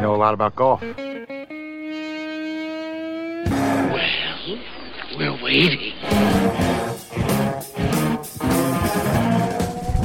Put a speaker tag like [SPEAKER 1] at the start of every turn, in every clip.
[SPEAKER 1] know a lot about golf.
[SPEAKER 2] Well, we're waiting.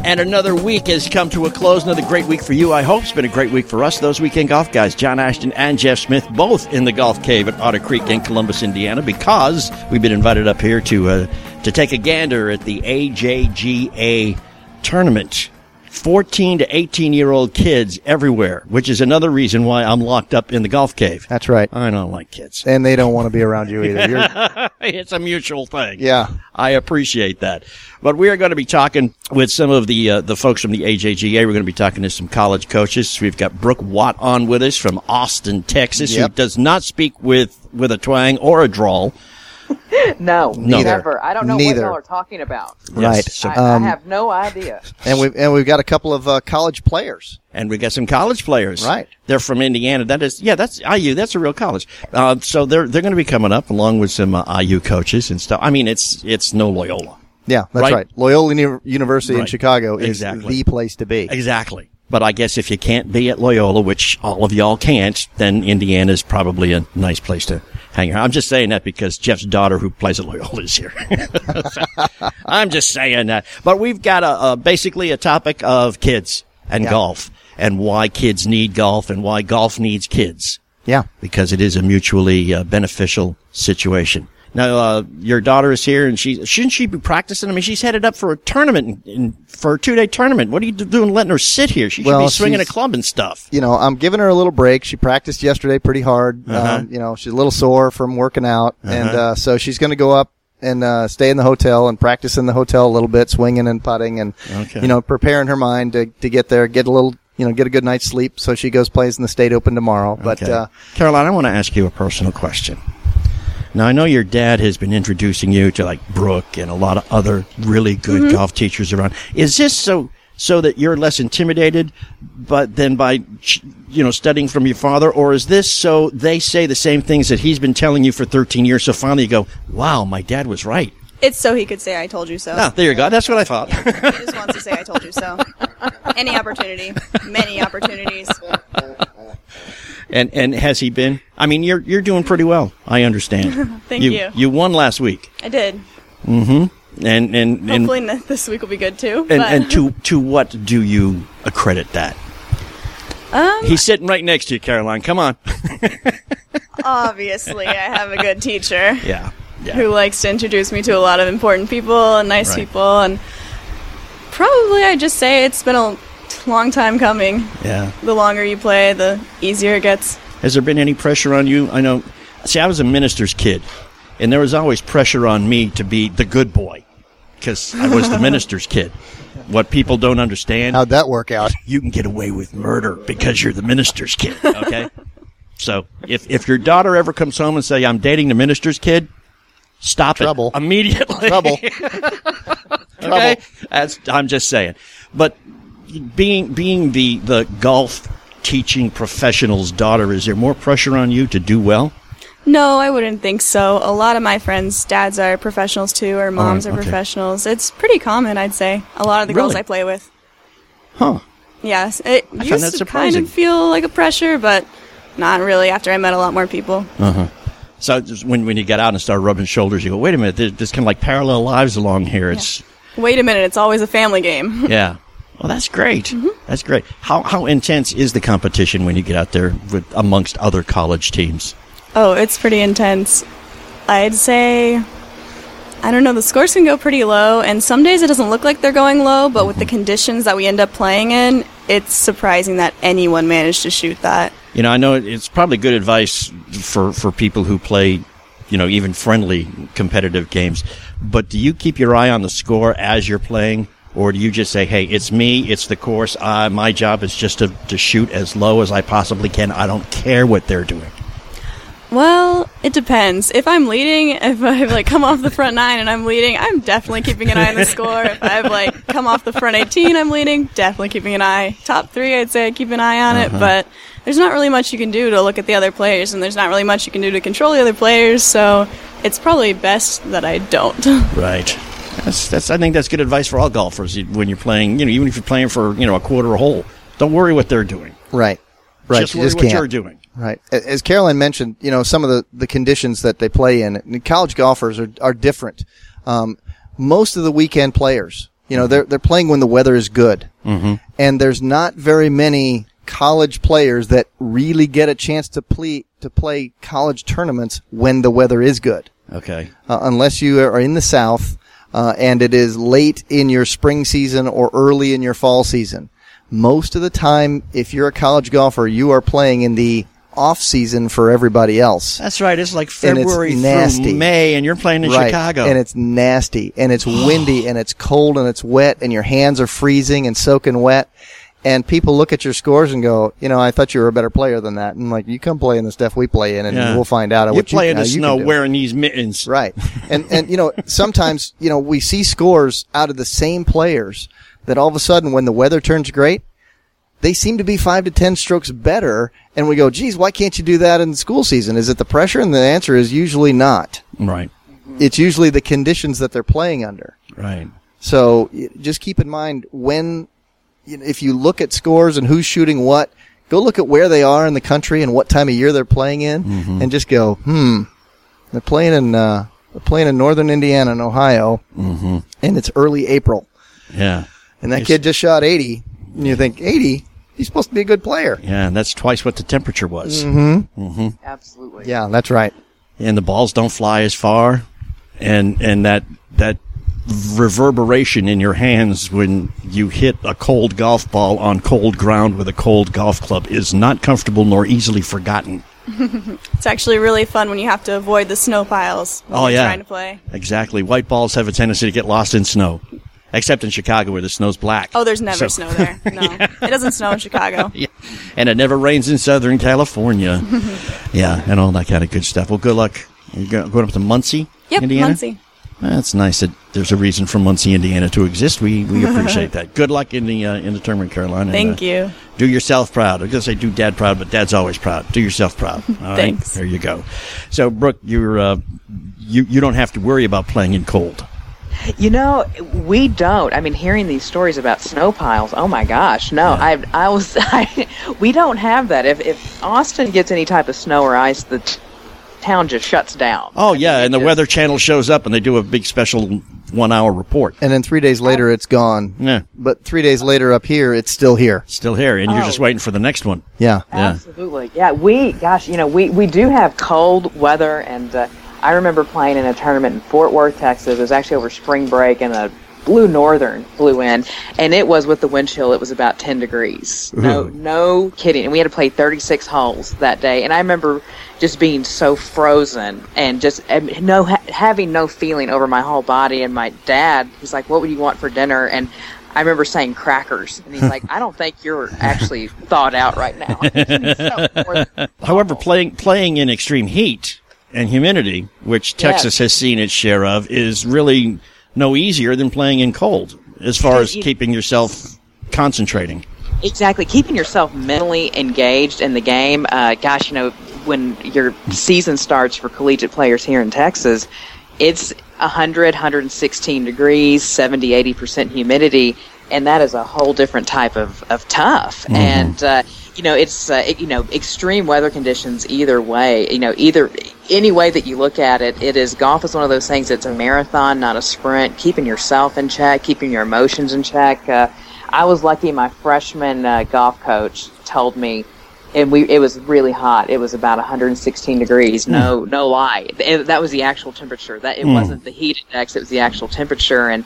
[SPEAKER 3] And another week has come to a close. Another great week for you, I hope. It's been a great week for us. Those weekend golf guys, John Ashton and Jeff Smith, both in the golf cave at Otter Creek in Columbus, Indiana, because we've been invited up here to uh, to take a gander at the AJGA tournament. 14 to 18 year old kids everywhere, which is another reason why I'm locked up in the golf cave.
[SPEAKER 4] That's right.
[SPEAKER 3] I don't like kids.
[SPEAKER 4] And they don't want to be around you either. You're,
[SPEAKER 3] it's a mutual thing.
[SPEAKER 4] yeah.
[SPEAKER 3] I appreciate that. But we are going to be talking with some of the uh, the folks from the AJGA. We're going to be talking to some college coaches. We've got Brooke Watts on with us from Austin, Texas, who does not speak with with a twang or a drawl.
[SPEAKER 5] No,
[SPEAKER 3] Neither.
[SPEAKER 5] never. I don't know
[SPEAKER 4] Neither.
[SPEAKER 5] what y'all are talking about.
[SPEAKER 4] Right.
[SPEAKER 3] so-
[SPEAKER 5] I,
[SPEAKER 4] Um,
[SPEAKER 5] I have no idea.
[SPEAKER 4] And we've, and we've got a couple of uh, college players.
[SPEAKER 3] And we got some college players.
[SPEAKER 4] Right.
[SPEAKER 3] They're from Indiana. That is, yeah, that's IU. That's a real college. Uh, so they're they're going to be coming up along with some uh, IU coaches and stuff. I mean, it's it's no Loyola.
[SPEAKER 4] Yeah, that's
[SPEAKER 3] Right.
[SPEAKER 4] right. Loyola Uni- University in Chicago is
[SPEAKER 3] Exactly.
[SPEAKER 4] the place to be.
[SPEAKER 3] Exactly. But I guess if you can't be at Loyola, which all of y'all can't, then Indiana is probably a nice place to hang out. I'm just saying that because Jeff's daughter, who plays at Loyola, is here. So, I'm just saying that. But we've got a, a basically a topic of kids and
[SPEAKER 4] Yeah.
[SPEAKER 3] golf and why kids need golf and why golf needs kids
[SPEAKER 4] Yeah.
[SPEAKER 3] because it is a mutually uh, beneficial situation. Now, uh, your daughter is here, and she shouldn't she be practicing? I mean, she's headed up for a tournament, in, in, for a two day tournament. What are you doing, letting her sit here? She should
[SPEAKER 4] Well,
[SPEAKER 3] be swinging a club and stuff.
[SPEAKER 4] You know, I'm giving her a little break. She practiced yesterday pretty hard.
[SPEAKER 3] Uh-huh.
[SPEAKER 4] Um, you know, she's a little sore from working out. And, uh, so she's going to go up and, uh, stay in the hotel and practice in the hotel a little bit, swinging and putting and,
[SPEAKER 3] Okay.
[SPEAKER 4] you know, preparing her mind to, to get there, get a little, you know, get a good night's sleep. So she goes plays in the state open tomorrow. But,
[SPEAKER 3] Okay.
[SPEAKER 4] uh,
[SPEAKER 3] Caroline, I want to ask you a personal question. Now, I know your dad has been introducing you to like Brooke and a lot of other really good
[SPEAKER 4] Mm-hmm.
[SPEAKER 3] golf teachers around. Is this so so that you're less intimidated, but then by you know studying from your father, or is this so they say the same things that he's been telling you for 13 years? So finally, you go, "Wow, my dad was right."
[SPEAKER 6] It's so he could say I told you so.
[SPEAKER 3] Ah, there you go. That's what I thought.
[SPEAKER 6] He just wants to say I told you so. Any opportunity, many opportunities.
[SPEAKER 3] And and has he been? I mean, you're you're doing pretty well. I understand.
[SPEAKER 6] Thank
[SPEAKER 3] you.
[SPEAKER 6] you.
[SPEAKER 3] You won last week,
[SPEAKER 6] I did.
[SPEAKER 3] and and and
[SPEAKER 6] Hopefully n- this week will be good too.
[SPEAKER 3] And, and to to what do you accredit that?
[SPEAKER 6] um,
[SPEAKER 3] He's sitting right next to you, Caroline. Come on.
[SPEAKER 6] obviously, I have a good teacher
[SPEAKER 3] Yeah.
[SPEAKER 6] who likes to introduce me to a lot of important people and nice
[SPEAKER 3] Right.
[SPEAKER 6] people, and probably I just say it's been a long time coming.
[SPEAKER 3] Yeah.
[SPEAKER 6] The longer you play, the easier it gets.
[SPEAKER 3] Has there been any pressure on you? I know. See, I was a minister's kid, and there was always pressure on me to be the good boy because I was the minister's kid. What people don't understand,
[SPEAKER 4] how'd that work out?
[SPEAKER 3] you can get away with murder because you're the minister's kid. Okay. so if if your daughter ever comes home and say I'm dating the minister's kid, stop
[SPEAKER 4] Trouble.
[SPEAKER 3] it immediately.
[SPEAKER 4] Trouble.
[SPEAKER 3] Okay, That's, I'm just saying. But being being the the golf teaching professional's daughter, is there more pressure on you to do well?
[SPEAKER 6] No, I wouldn't think so. A lot of my friends' dads are professionals too, or moms
[SPEAKER 3] Oh,
[SPEAKER 6] are
[SPEAKER 3] okay.
[SPEAKER 6] professionals. It's pretty common, I'd say. A lot of the girls I play with.
[SPEAKER 3] Huh?
[SPEAKER 6] Yes, it
[SPEAKER 3] find
[SPEAKER 6] used to
[SPEAKER 3] surprising.
[SPEAKER 6] kind of feel like a pressure, but not really. After I met a lot more people.
[SPEAKER 3] Uh huh. So when when you get out and start rubbing shoulders, you go, wait a minute, there's, there's kind of like parallel lives along here. It's
[SPEAKER 6] Wait a minute, it's always a family game.
[SPEAKER 3] yeah. Well, that's great.
[SPEAKER 6] Mm-hmm.
[SPEAKER 3] That's great. How how intense is the competition when you get out there with amongst other college teams?
[SPEAKER 6] oh, it's pretty intense. I'd say. I don't know, the scores can go pretty low, and some days it doesn't look like they're going low, but with the conditions that we end up playing in, it's surprising that anyone managed to shoot that.
[SPEAKER 3] You know, I know it's probably good advice for, for people who play, you know, even friendly competitive games. But do you keep your eye on the score as you're playing? Or do you just say, hey, it's me, it's the course, uh, my job is just to, to shoot as low as I possibly can. I don't care what they're doing.
[SPEAKER 6] Well, it depends. If I'm leading, if I've like come off the front nine and I'm leading, I'm definitely keeping an eye on the score. If I've like come off the front 18, I'm leading, definitely keeping an eye. Top three, I'd say I keep an eye on it, but there's not really much you can do to look at the other players, and there's not really much you can do to control the other players. So it's probably best that I don't.
[SPEAKER 3] Right. That's, that's, I think that's good advice for all golfers when you're playing, you know, even if you're playing for, you know, a quarter a hole. Don't worry what they're doing.
[SPEAKER 4] Right. Right,
[SPEAKER 3] Just
[SPEAKER 4] you
[SPEAKER 3] what,
[SPEAKER 4] just
[SPEAKER 3] what
[SPEAKER 4] can't.
[SPEAKER 3] you're doing.
[SPEAKER 4] Right. As Caroline mentioned, you know, some of the, the conditions that they play in, college golfers are, are different. Um, most of the weekend players, you know, they're, they're playing when the weather is good. Mm-hmm. And there's not very many college players that really get a chance to play, to play college tournaments when the weather is good.
[SPEAKER 3] Okay.
[SPEAKER 4] Uh, unless you are in the South, uh, and it is late in your spring season or early in your fall season. Most of the time, if you're a college golfer, you are playing in the off season for everybody else.
[SPEAKER 3] That's right. It's like
[SPEAKER 4] And it's
[SPEAKER 3] February
[SPEAKER 4] nasty.
[SPEAKER 3] through May, and you're playing in
[SPEAKER 4] right.
[SPEAKER 3] Chicago.
[SPEAKER 4] And it's nasty and it's windy and it's cold and it's wet and your hands are freezing and soaking wet. And people look at your scores and go, you know, I thought you were a better player than that. And like, you come play in the stuff we play in and
[SPEAKER 3] Yeah.
[SPEAKER 4] we'll find out
[SPEAKER 3] you
[SPEAKER 4] what
[SPEAKER 3] play
[SPEAKER 4] you,
[SPEAKER 3] in the snow wearing these mittens.
[SPEAKER 4] Right. And, and, you know, sometimes, you know, we see scores out of the same players that all of a sudden when the weather turns great, they seem to be five to 10 strokes better. And we go, geez, why can't you do that in the school season? Is it the pressure? And the answer is usually not.
[SPEAKER 3] Right.
[SPEAKER 4] It's usually the conditions that they're playing under.
[SPEAKER 3] Right.
[SPEAKER 4] So just keep in mind when, you know, if you look at scores and who's shooting what, go look at where they are in the country and what time of year they're playing in, and just go, hmm, they're playing in uh, they're playing in northern Indiana and Ohio, and it's early April,
[SPEAKER 3] Yeah.
[SPEAKER 4] and that
[SPEAKER 3] It's-
[SPEAKER 4] kid just shot eighty, and you think eighty, he's supposed to be a good player.
[SPEAKER 3] Yeah, and that's twice what the temperature was.
[SPEAKER 4] Mm-hmm.
[SPEAKER 5] Absolutely.
[SPEAKER 4] Yeah, that's right.
[SPEAKER 3] And the balls don't fly as far, and and that that reverberation in your hands when you hit a cold golf ball on cold ground with a cold golf club is not comfortable nor easily forgotten.
[SPEAKER 6] It's actually really fun when you have to avoid the snow piles when
[SPEAKER 3] Oh
[SPEAKER 6] you're
[SPEAKER 3] yeah,
[SPEAKER 6] trying to play.
[SPEAKER 3] Exactly. White balls have a tendency to get lost in snow, except in Chicago where the snow's black.
[SPEAKER 6] Oh, there's never
[SPEAKER 3] So-
[SPEAKER 6] snow there. No, it doesn't snow in Chicago.
[SPEAKER 3] Yeah. And it never rains in Southern California. yeah, and all that kind of good stuff. Well, good luck. You're going up to Muncie,
[SPEAKER 6] Yep,
[SPEAKER 3] Indiana.
[SPEAKER 6] Muncie.
[SPEAKER 3] That's nice that there's a reason for Muncie, Indiana to exist. We we appreciate that. Good luck in the uh, in the tournament, Caroline. and,
[SPEAKER 6] Thank
[SPEAKER 3] uh,
[SPEAKER 6] you.
[SPEAKER 3] Do yourself proud. I was gonna say do dad proud, but dad's always proud. Do yourself proud. All right?
[SPEAKER 6] Thanks.
[SPEAKER 3] There you go. So, Brooke, you're uh, you you don't have to worry about playing in cold.
[SPEAKER 5] You know, we don't. I mean, hearing these stories about snow piles, oh my gosh, no. I I was I, we don't have that. If if Austin gets any type of snow or ice, the t- town just shuts down.
[SPEAKER 3] Oh
[SPEAKER 5] I
[SPEAKER 3] yeah,
[SPEAKER 5] it
[SPEAKER 3] and the
[SPEAKER 5] just-
[SPEAKER 3] Weather Channel shows up and they do a big special one hour report.
[SPEAKER 4] And then three days later, it's gone.
[SPEAKER 3] Yeah.
[SPEAKER 4] But three days later, up here, it's still here.
[SPEAKER 3] Still here, and you're
[SPEAKER 5] Oh.
[SPEAKER 3] just waiting for the next one.
[SPEAKER 4] Yeah.
[SPEAKER 3] Yeah.
[SPEAKER 5] Absolutely. Yeah, we, gosh, you know, we, we do have cold weather, and uh, I remember playing in a tournament in Fort Worth, Texas. It was actually over spring break, and a blue northern blew in, and it was with the wind chill, it was about 10 degrees. No, no kidding. And we had to play 36 holes that day, and I remember just being so frozen and just um, no ha- having no feeling over my whole body. And my dad, he's like, "What would you want for dinner?" And I remember saying crackers, and he's like, "I don't think you're actually thawed out right now." So,
[SPEAKER 3] However, playing playing in extreme heat and humidity, which Texas
[SPEAKER 5] Yes.
[SPEAKER 3] has seen its share of, is really no easier than playing in cold as far as
[SPEAKER 5] You-
[SPEAKER 3] keeping yourself concentrating.
[SPEAKER 5] Exactly. Keeping yourself mentally engaged in the game. Uh, gosh, you know, when your season starts for collegiate players here in Texas, it's 100, 116 degrees, 70, 80% humidity, and that is a whole different type of, of tough. And, uh, you know, it's, uh, it, you know, extreme weather conditions either way, you know, either, any way that you look at it, it is golf is one of those things that's a marathon, not a sprint. Keeping yourself in check, keeping your emotions in check. Uh, I was lucky. My freshman uh, golf coach told me, and we it was really hot. It was about 116 degrees. No, no lie. It- that was the actual temperature. That it wasn't the heat index. It was the actual temperature. And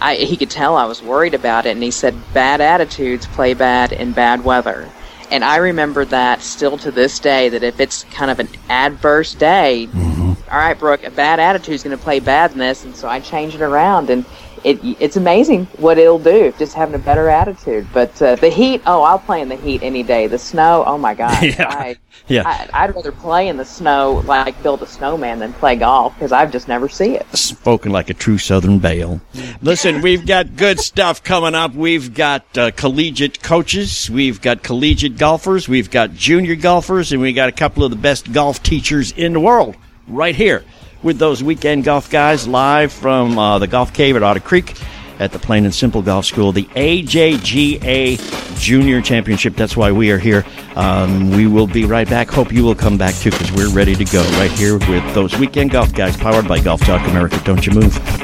[SPEAKER 5] I, he could tell I was worried about it. And he said, "Bad attitudes play bad in bad weather." And I remember that still to this day. That if it's kind of an adverse day, mm-hmm. all right, Brooke, a bad attitude is going to play bad in this, and so I change it around, and it it's amazing what it'll do just having a better attitude. But uh, the heat, oh, I'll play in the heat any day. The snow, oh my god,
[SPEAKER 3] Yeah.
[SPEAKER 5] I,
[SPEAKER 3] Yeah.
[SPEAKER 5] I, I'd rather play in the snow, like build a snowman, than play golf because I've just never see it.
[SPEAKER 3] Spoken like a true Southern belle. Listen, we've got good stuff coming up. We've got uh, collegiate coaches, we've got collegiate golfers, we've got junior golfers, and we got a couple of the best golf teachers in the world right here with those weekend golf guys live from uh, the Golf Cave at Otter Creek. at the Plain and Simple Golf School, the AJGA Junior Championship. That's why we are here. Um, we will be right back. Hope you will come back too because we're ready to go right here with those weekend golf guys powered by Golf Talk America. Don't you move.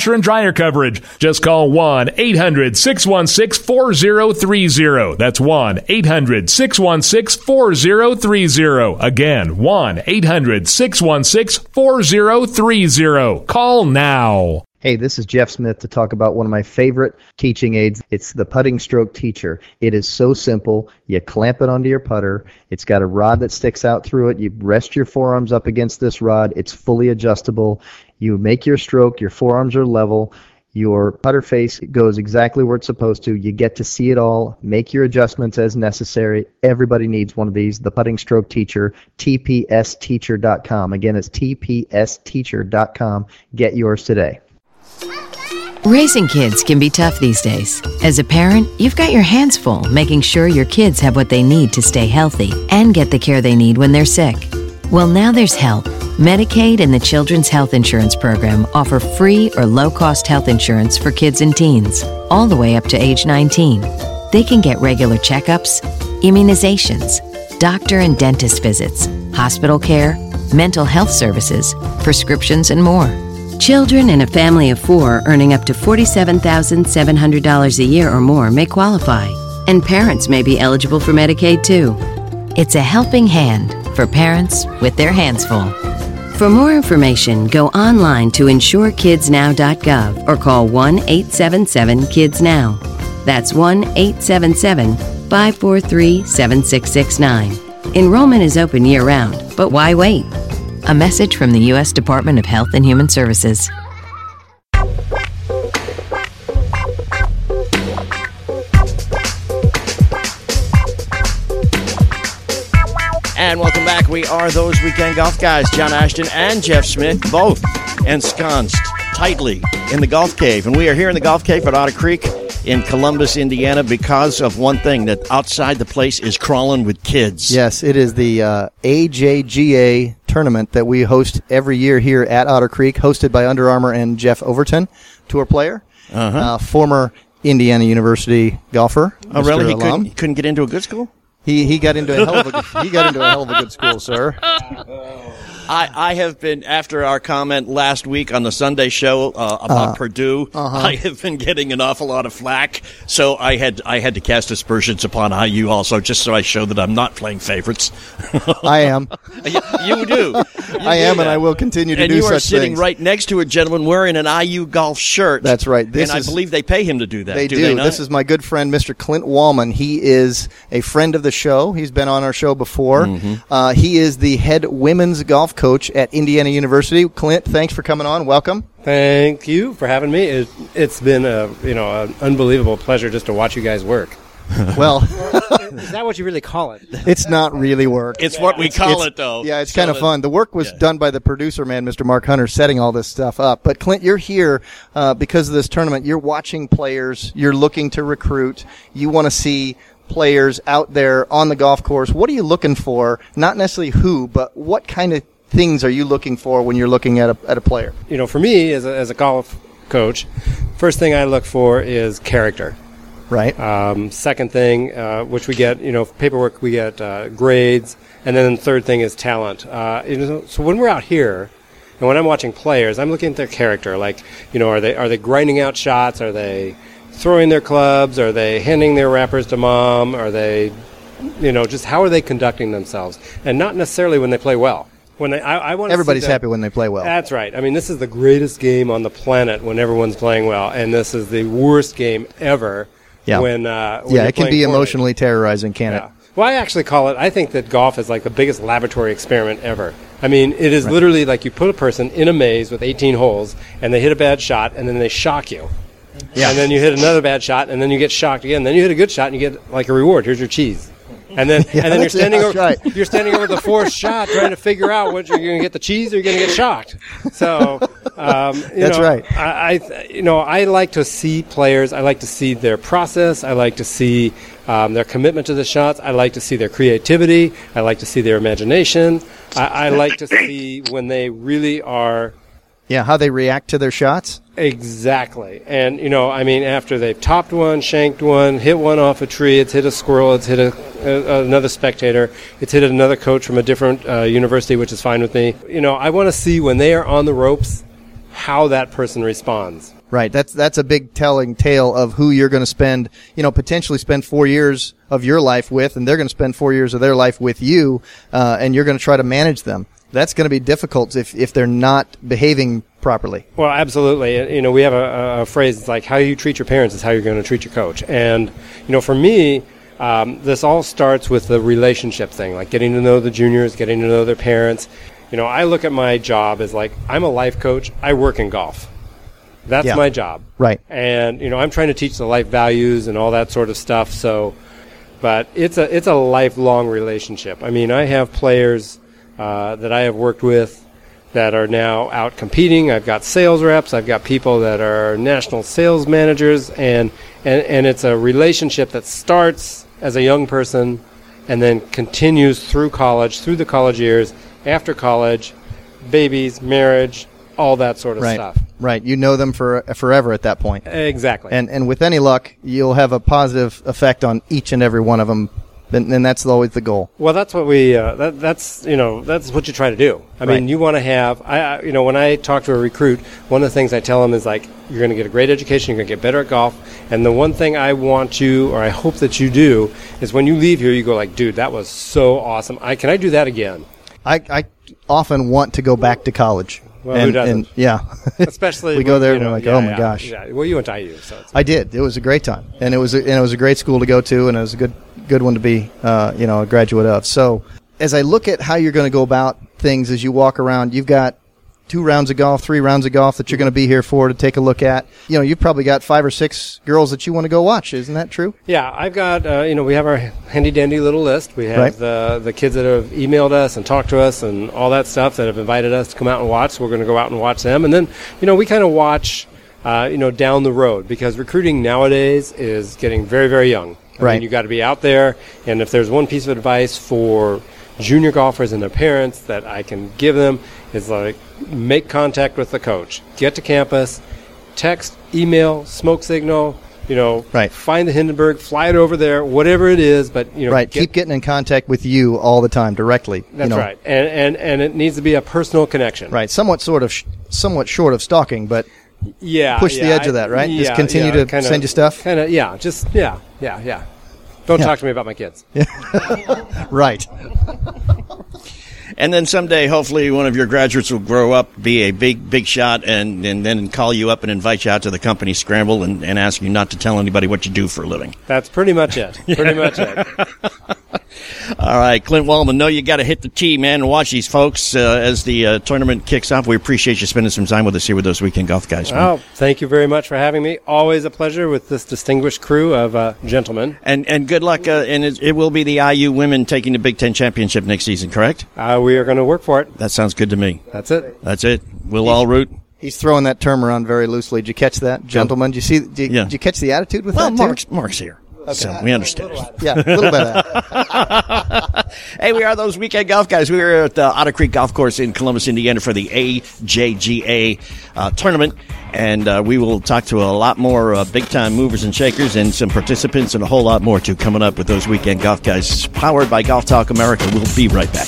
[SPEAKER 2] washer and dryer coverage. Just call 1 800 616 4030. That's 1 800 616 4030. Again, 1 800 616 4030. Call now.
[SPEAKER 4] Hey, this is Jeff Smith to talk about one of my favorite teaching aids. It's the putting stroke teacher. It is so simple. You clamp it onto your putter. It's got a rod that sticks out through it. You rest your forearms up against this rod. It's fully adjustable. You make your stroke. Your forearms are level. Your putter face goes exactly where it's supposed to. You get to see it all. Make your adjustments as necessary. Everybody needs one of these. The Putting Stroke Teacher, tpsteacher.com. Again, it's tpsteacher.com. Get yours today.
[SPEAKER 7] Raising kids can be tough these days. As a parent, you've got your hands full making sure your kids have what they need to stay healthy and get the care they need when they're sick. Well, now there's help. Medicaid and the Children's Health Insurance Program offer free or low cost health insurance for kids and teens, all the way up to age 19. They can get regular checkups, immunizations, doctor and dentist visits, hospital care, mental health services, prescriptions, and more. Children in a family of four earning up to $47,700 a year or more may qualify, and parents may be eligible for Medicaid too. It's a helping hand for parents with their hands full. For more information, go online to insurekidsnow.gov or call 1 877 Kids Now. That's 1 877 543 7669. Enrollment is open year round, but why wait? A message from the U.S. Department of Health and Human Services.
[SPEAKER 3] And welcome back. We are those weekend golf guys, John Ashton and Jeff Smith, both ensconced tightly in the golf cave. And we are here in the golf cave at Otter Creek in Columbus, Indiana, because of one thing that outside the place is crawling with kids.
[SPEAKER 4] Yes, it is the uh, AJGA tournament that we host every year here at Otter Creek, hosted by Under Armour and Jeff Overton, tour player,
[SPEAKER 3] Uh-huh.
[SPEAKER 4] uh, former Indiana University golfer.
[SPEAKER 3] Oh,
[SPEAKER 4] Mr.
[SPEAKER 3] really? He couldn't, he couldn't get into a good school?
[SPEAKER 4] He he got into a hell of a good- he got into a hell of a good school, sir.
[SPEAKER 3] I, I have been after our comment last week on the Sunday show uh, about Purdue. I have been getting an awful lot of flack, so I had I had to cast aspersions upon IU also, just so I show that I'm not playing favorites.
[SPEAKER 4] I am.
[SPEAKER 3] you, you do. You
[SPEAKER 4] I
[SPEAKER 3] do
[SPEAKER 4] am, and. I will continue to
[SPEAKER 3] and
[SPEAKER 4] do And
[SPEAKER 3] you are sitting
[SPEAKER 4] things.
[SPEAKER 3] right next to a gentleman wearing an IU golf shirt.
[SPEAKER 4] That's right. This
[SPEAKER 3] and
[SPEAKER 4] is-
[SPEAKER 3] I believe they pay him to do that.
[SPEAKER 4] They
[SPEAKER 3] do.
[SPEAKER 4] do.
[SPEAKER 3] They
[SPEAKER 4] this is my good friend, Mr. Clint Wallman. He is a friend of the show. He's been on our show before.
[SPEAKER 3] Mm-hmm.
[SPEAKER 4] Uh, he is the head women's golf coach at Indiana University. Clint, thanks for coming on. Welcome.
[SPEAKER 8] Thank you for having me. It, it's been a you know an unbelievable pleasure just to watch you guys work.
[SPEAKER 4] Well,
[SPEAKER 8] Is that what you really call it?
[SPEAKER 4] it's not really work.
[SPEAKER 3] It's what we call
[SPEAKER 4] It's-
[SPEAKER 3] it, though.
[SPEAKER 4] Yeah, it's
[SPEAKER 3] So
[SPEAKER 4] kind of fun. The work was
[SPEAKER 3] yeah.
[SPEAKER 4] done by the producer man, Mr. Mark Hunter, setting all this stuff up. But Clint, you're here uh, because of this tournament. You're watching players. You're looking to recruit. You want to see players out there on the golf course. What are you looking for? Not necessarily who, but what kind of things are you looking for when you're looking at a at a player?
[SPEAKER 8] You know, for me as a, as a golf coach, first thing I look for is character.
[SPEAKER 4] Right.
[SPEAKER 8] Um, second thing, uh, which we get, you know, paperwork, we get uh, grades, and then the third thing is talent. Uh, you know, so when we're out here, and when I'm watching players, I'm looking at their character. Like, you know, are they are they grinding out shots? Are they throwing their clubs? Are they handing their wrappers to mom? Are they, you know, just how are they conducting themselves? And not necessarily when they play well. When they, I, I want
[SPEAKER 4] Everybody's happy when they play well.
[SPEAKER 8] That's right. I mean, this is the greatest game on the planet when everyone's playing well, and this is the worst game ever.
[SPEAKER 4] Yeah.
[SPEAKER 8] When, uh, when
[SPEAKER 4] yeah, it can be
[SPEAKER 8] poorly.
[SPEAKER 4] emotionally terrorizing, can
[SPEAKER 8] Yeah.
[SPEAKER 4] it?
[SPEAKER 8] Well, I actually call it. I think that golf is like the biggest laboratory experiment ever. I mean, it is literally like you put a person in a maze with 18 holes, and they hit a bad shot, and then they shock you.
[SPEAKER 4] Yeah.
[SPEAKER 8] And then you hit another bad shot, and then you get shocked again. Then you hit a good shot, and you get like a reward. Here's your cheese. And then,
[SPEAKER 4] Yeah,
[SPEAKER 8] and then you're standing over,
[SPEAKER 4] right.
[SPEAKER 8] you're standing over the fourth shot, trying to figure out what you're going to get the cheese or you're going to get shocked. So, um, you
[SPEAKER 4] That's
[SPEAKER 8] know,
[SPEAKER 4] right.
[SPEAKER 8] I, I, you know, I like to see players. I like to see their process. I like to see um, their commitment to the shots. I like to see their creativity. I like to see their imagination. I, I like to see when they really are
[SPEAKER 4] Yeah, how they react to their shots.
[SPEAKER 8] Exactly. And, you know, I mean, after they've topped one, shanked one, hit one off a tree, it's hit a squirrel, it's hit a, another spectator, it's hit another coach from a different uh, university, which is fine with me. You know, I want to see when they are on the ropes how that person responds.
[SPEAKER 4] Right. That's that's a big telling tale of who you're going to spend, you know, potentially spend four years of your life with, and they're going to spend four years of their life with you, uh, and you're going to try to manage them. That's going to be difficult if if they're not behaving properly.
[SPEAKER 8] Well, absolutely. You know, we have a, a phrase. It's like how you treat your parents is how you're going to treat your coach. And you know, for me, um, this all starts with the relationship thing, like getting to know the juniors, getting to know their parents. You know, I look at my job as like I'm a life coach. I work in golf. That's
[SPEAKER 4] Yeah.
[SPEAKER 8] my job.
[SPEAKER 4] Right.
[SPEAKER 8] And you know, I'm trying to teach the life values and all that sort of stuff. So, but it's a it's a lifelong relationship. I mean, I have players uh, that I have worked with that are now out competing. I've got sales reps. I've got people that are national sales managers, and and, and it's a relationship that starts as a young person and then continues through college, through the college years, after college, babies, marriage, all that sort of
[SPEAKER 4] Right.
[SPEAKER 8] stuff.
[SPEAKER 4] Right. You know them for forever at that point.
[SPEAKER 8] Exactly.
[SPEAKER 4] And and with any luck, you'll have a positive effect on each and every one of them. And, and that's always the goal.
[SPEAKER 8] Well, that's what we. Uh, that, that's you know that's what you try to do. I
[SPEAKER 4] Right.
[SPEAKER 8] mean, you want to have. I I- you know when I talk to a recruit, one of the things I tell them is like, you're going to get a great education. You're going to get better at golf. And the one thing I want you, or I hope that you do, is when you leave here, you go like, dude, that was so awesome. I can I do that again?
[SPEAKER 4] I, I often want to go back to college.
[SPEAKER 8] Well, who doesn't?
[SPEAKER 4] and yeah,
[SPEAKER 8] Especially
[SPEAKER 4] we go there
[SPEAKER 8] you
[SPEAKER 4] and
[SPEAKER 8] know,
[SPEAKER 4] we're like,
[SPEAKER 8] yeah,
[SPEAKER 4] oh my
[SPEAKER 8] yeah,
[SPEAKER 4] gosh.
[SPEAKER 8] Yeah. Well, you went to IU, so it's,
[SPEAKER 4] I did. It was a great time, and it was a, and it was a great school to go to, and it was a good good one to be, uh, you know, a graduate of. So, as I look at how you're going to go about things as you walk around, you've got two rounds of golf, three rounds of golf that you're going to be here for to take a look at. You know, you've probably got five or six girls that you want to go watch. Isn't that true?
[SPEAKER 8] Yeah, I've got uh, you know we have our handy dandy little list. We have
[SPEAKER 4] Right.
[SPEAKER 8] the the kids that have emailed us and talked to us and all that stuff that have invited us to come out and watch. So we're going to go out and watch them, and then you know we kind of watch uh, you know down the road because recruiting nowadays is getting very very young. I
[SPEAKER 4] Right.
[SPEAKER 8] mean, you got to be out there, and if there's one piece of advice for junior golfers and their parents that I can give them is like make contact with the coach, get to campus, text, email, smoke signal. You know,
[SPEAKER 4] Right.
[SPEAKER 8] find the Hindenburg, fly it over there, whatever it is. But you know,
[SPEAKER 4] right.
[SPEAKER 8] get-
[SPEAKER 4] Keep getting in contact with you all the time directly.
[SPEAKER 8] that's
[SPEAKER 4] you know.
[SPEAKER 8] right, and, and and it needs to be a personal connection.
[SPEAKER 4] Right. Somewhat sort of, sh- somewhat short of stalking, but
[SPEAKER 8] Yeah.
[SPEAKER 4] Push the
[SPEAKER 8] yeah,
[SPEAKER 4] edge of that, right? Just continue
[SPEAKER 8] yeah,
[SPEAKER 4] to
[SPEAKER 8] kinda-
[SPEAKER 4] send you stuff?
[SPEAKER 8] Kind of. Yeah. Just yeah. Yeah. Yeah. Don't
[SPEAKER 4] Yeah.
[SPEAKER 8] talk to me about my kids.
[SPEAKER 4] right.
[SPEAKER 3] And then someday, hopefully, one of your graduates will grow up, be a big, big shot, and, and then call you up and invite you out to the company scramble and, and ask you not to tell anybody what you do for a living.
[SPEAKER 8] That's pretty much it. Pretty much it.
[SPEAKER 3] All right, Clint Wallman, know you got to hit the tee, man, and watch these folks uh, as the uh, tournament kicks off. We appreciate you spending some time with us here with those weekend golf guys. man.
[SPEAKER 8] Oh, thank you very much for having me. Always a pleasure with this distinguished crew of uh, gentlemen.
[SPEAKER 3] And and good luck. Uh, and it, it will be the IU women taking the Big Ten championship next season, correct?
[SPEAKER 8] Uh, we are going to work for it.
[SPEAKER 3] That sounds good to me.
[SPEAKER 8] That's it.
[SPEAKER 3] That's it. We'll all root.
[SPEAKER 4] He's throwing that term around very loosely. Did you catch that, gentlemen? Did you see? Did,
[SPEAKER 3] Yeah.
[SPEAKER 4] did you catch the attitude with
[SPEAKER 3] Well,
[SPEAKER 4] that? too?
[SPEAKER 3] Mark's, Mark's here. So we understand.
[SPEAKER 4] Yeah, a little bit.
[SPEAKER 3] Hey, we are those weekend golf guys. We are at the Otter Creek Golf Course in Columbus, Indiana for the AJGA uh, tournament. And uh, we will talk to a lot more uh, big time movers and shakers and some participants and a whole lot more too coming up with those weekend golf guys. Powered by Golf Talk America. We'll be right back.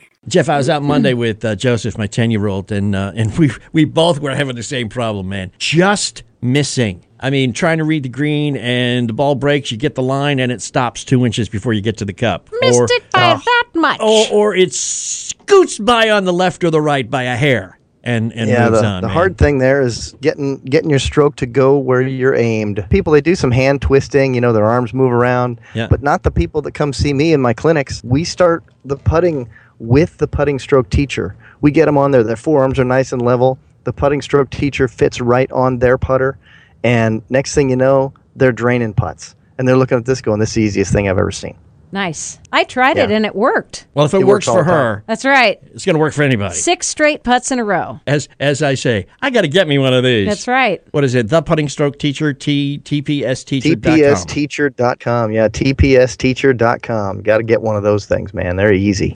[SPEAKER 9] Jeff, I was out Monday with uh, Joseph, my ten-year-old, and uh, and we we both were having the same problem, man. Just missing. I mean, trying to read the green, and the ball breaks. You get the line, and it stops two inches before you get to the cup.
[SPEAKER 10] Missed
[SPEAKER 9] or,
[SPEAKER 10] it by that much.
[SPEAKER 9] Or, or it scoots by on the left or the right by a hair, and and
[SPEAKER 4] yeah,
[SPEAKER 9] moves
[SPEAKER 4] the,
[SPEAKER 9] on.
[SPEAKER 4] the
[SPEAKER 9] man.
[SPEAKER 4] hard thing there is getting getting your stroke to go where you're aimed. People they do some hand twisting, you know, their arms move around,
[SPEAKER 9] Yeah.
[SPEAKER 4] but not the people that come see me in my clinics. We start the putting with the putting stroke teacher. We get them on there. Their forearms are nice and level. The putting stroke teacher fits right on their putter, and next thing you know, they're draining putts, and they're looking at this going, "This is the easiest thing I've ever seen."
[SPEAKER 10] Nice. I tried it and it worked.
[SPEAKER 9] Well, if it,
[SPEAKER 4] It
[SPEAKER 9] works
[SPEAKER 4] works
[SPEAKER 9] for
[SPEAKER 4] the time.
[SPEAKER 9] her,
[SPEAKER 10] That's right.
[SPEAKER 9] it's going to work for anybody.
[SPEAKER 10] Six straight putts in a row.
[SPEAKER 9] As as I say, I got to get me one of these.
[SPEAKER 10] That's right.
[SPEAKER 9] What is it? The putting stroke teacher, T TPS teacher.
[SPEAKER 4] TPSteacher.com. Yeah, TPSteacher.com. Got to get one of those things, man. They're easy.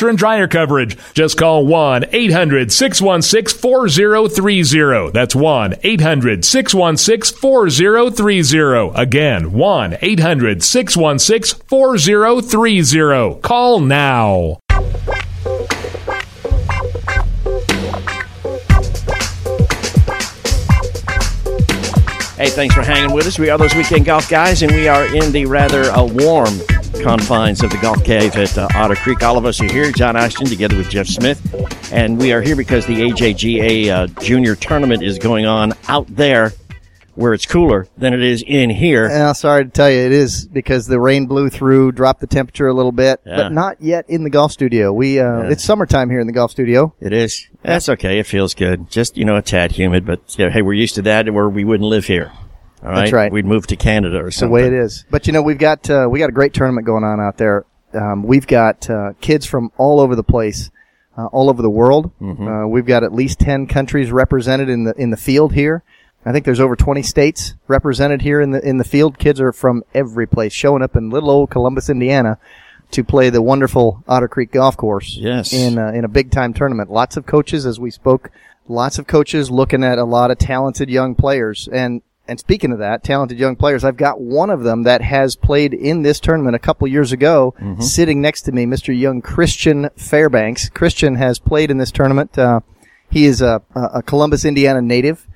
[SPEAKER 2] washer and dryer coverage. Just call 1 800 616 4030. That's 1 800 616 4030. Again, 1 800 616 4030. Call now.
[SPEAKER 3] Hey, thanks for hanging with us. We are those weekend golf guys, and we are in the rather uh, warm confines of the golf cave at uh, Otter Creek. All of us are here. John Ashton together with Jeff Smith, and we are here because the AJGA uh, Junior Tournament is going on out there, where it's cooler than it is in here.
[SPEAKER 4] Yeah, sorry to tell you, it is because the rain blew through, dropped the temperature a little bit,
[SPEAKER 3] Yeah.
[SPEAKER 4] but not yet in the golf studio. We uh, it's summertime here in the golf studio.
[SPEAKER 3] It is. That's okay. It feels good. Just you know, a tad humid, but you know, hey, we're used to that, or we wouldn't live here. All right,
[SPEAKER 4] That's right.
[SPEAKER 3] We'd move to Canada or
[SPEAKER 4] It's the way it is. But you know, we've got uh, we got a great tournament going on out there. Um, we've got uh, kids from all over the place, uh, all over the world.
[SPEAKER 3] Mm-hmm.
[SPEAKER 4] Uh, we've got at least ten countries represented in the in the field here. I think there's over 20 states represented here in the in the field. Kids are from every place showing up in little old Columbus, Indiana, to play the wonderful Otter Creek Golf Course.
[SPEAKER 3] Yes.
[SPEAKER 4] in uh, in a big time tournament. Lots of coaches, as we spoke. Lots of coaches looking at a lot of talented young players. And and speaking of that, talented young players, I've got one of them that has played in this tournament a couple years ago, sitting next to me, Mr. Young Christian Fairbanks. Christian has played in this tournament. Uh, he is a, a Columbus, Indiana native,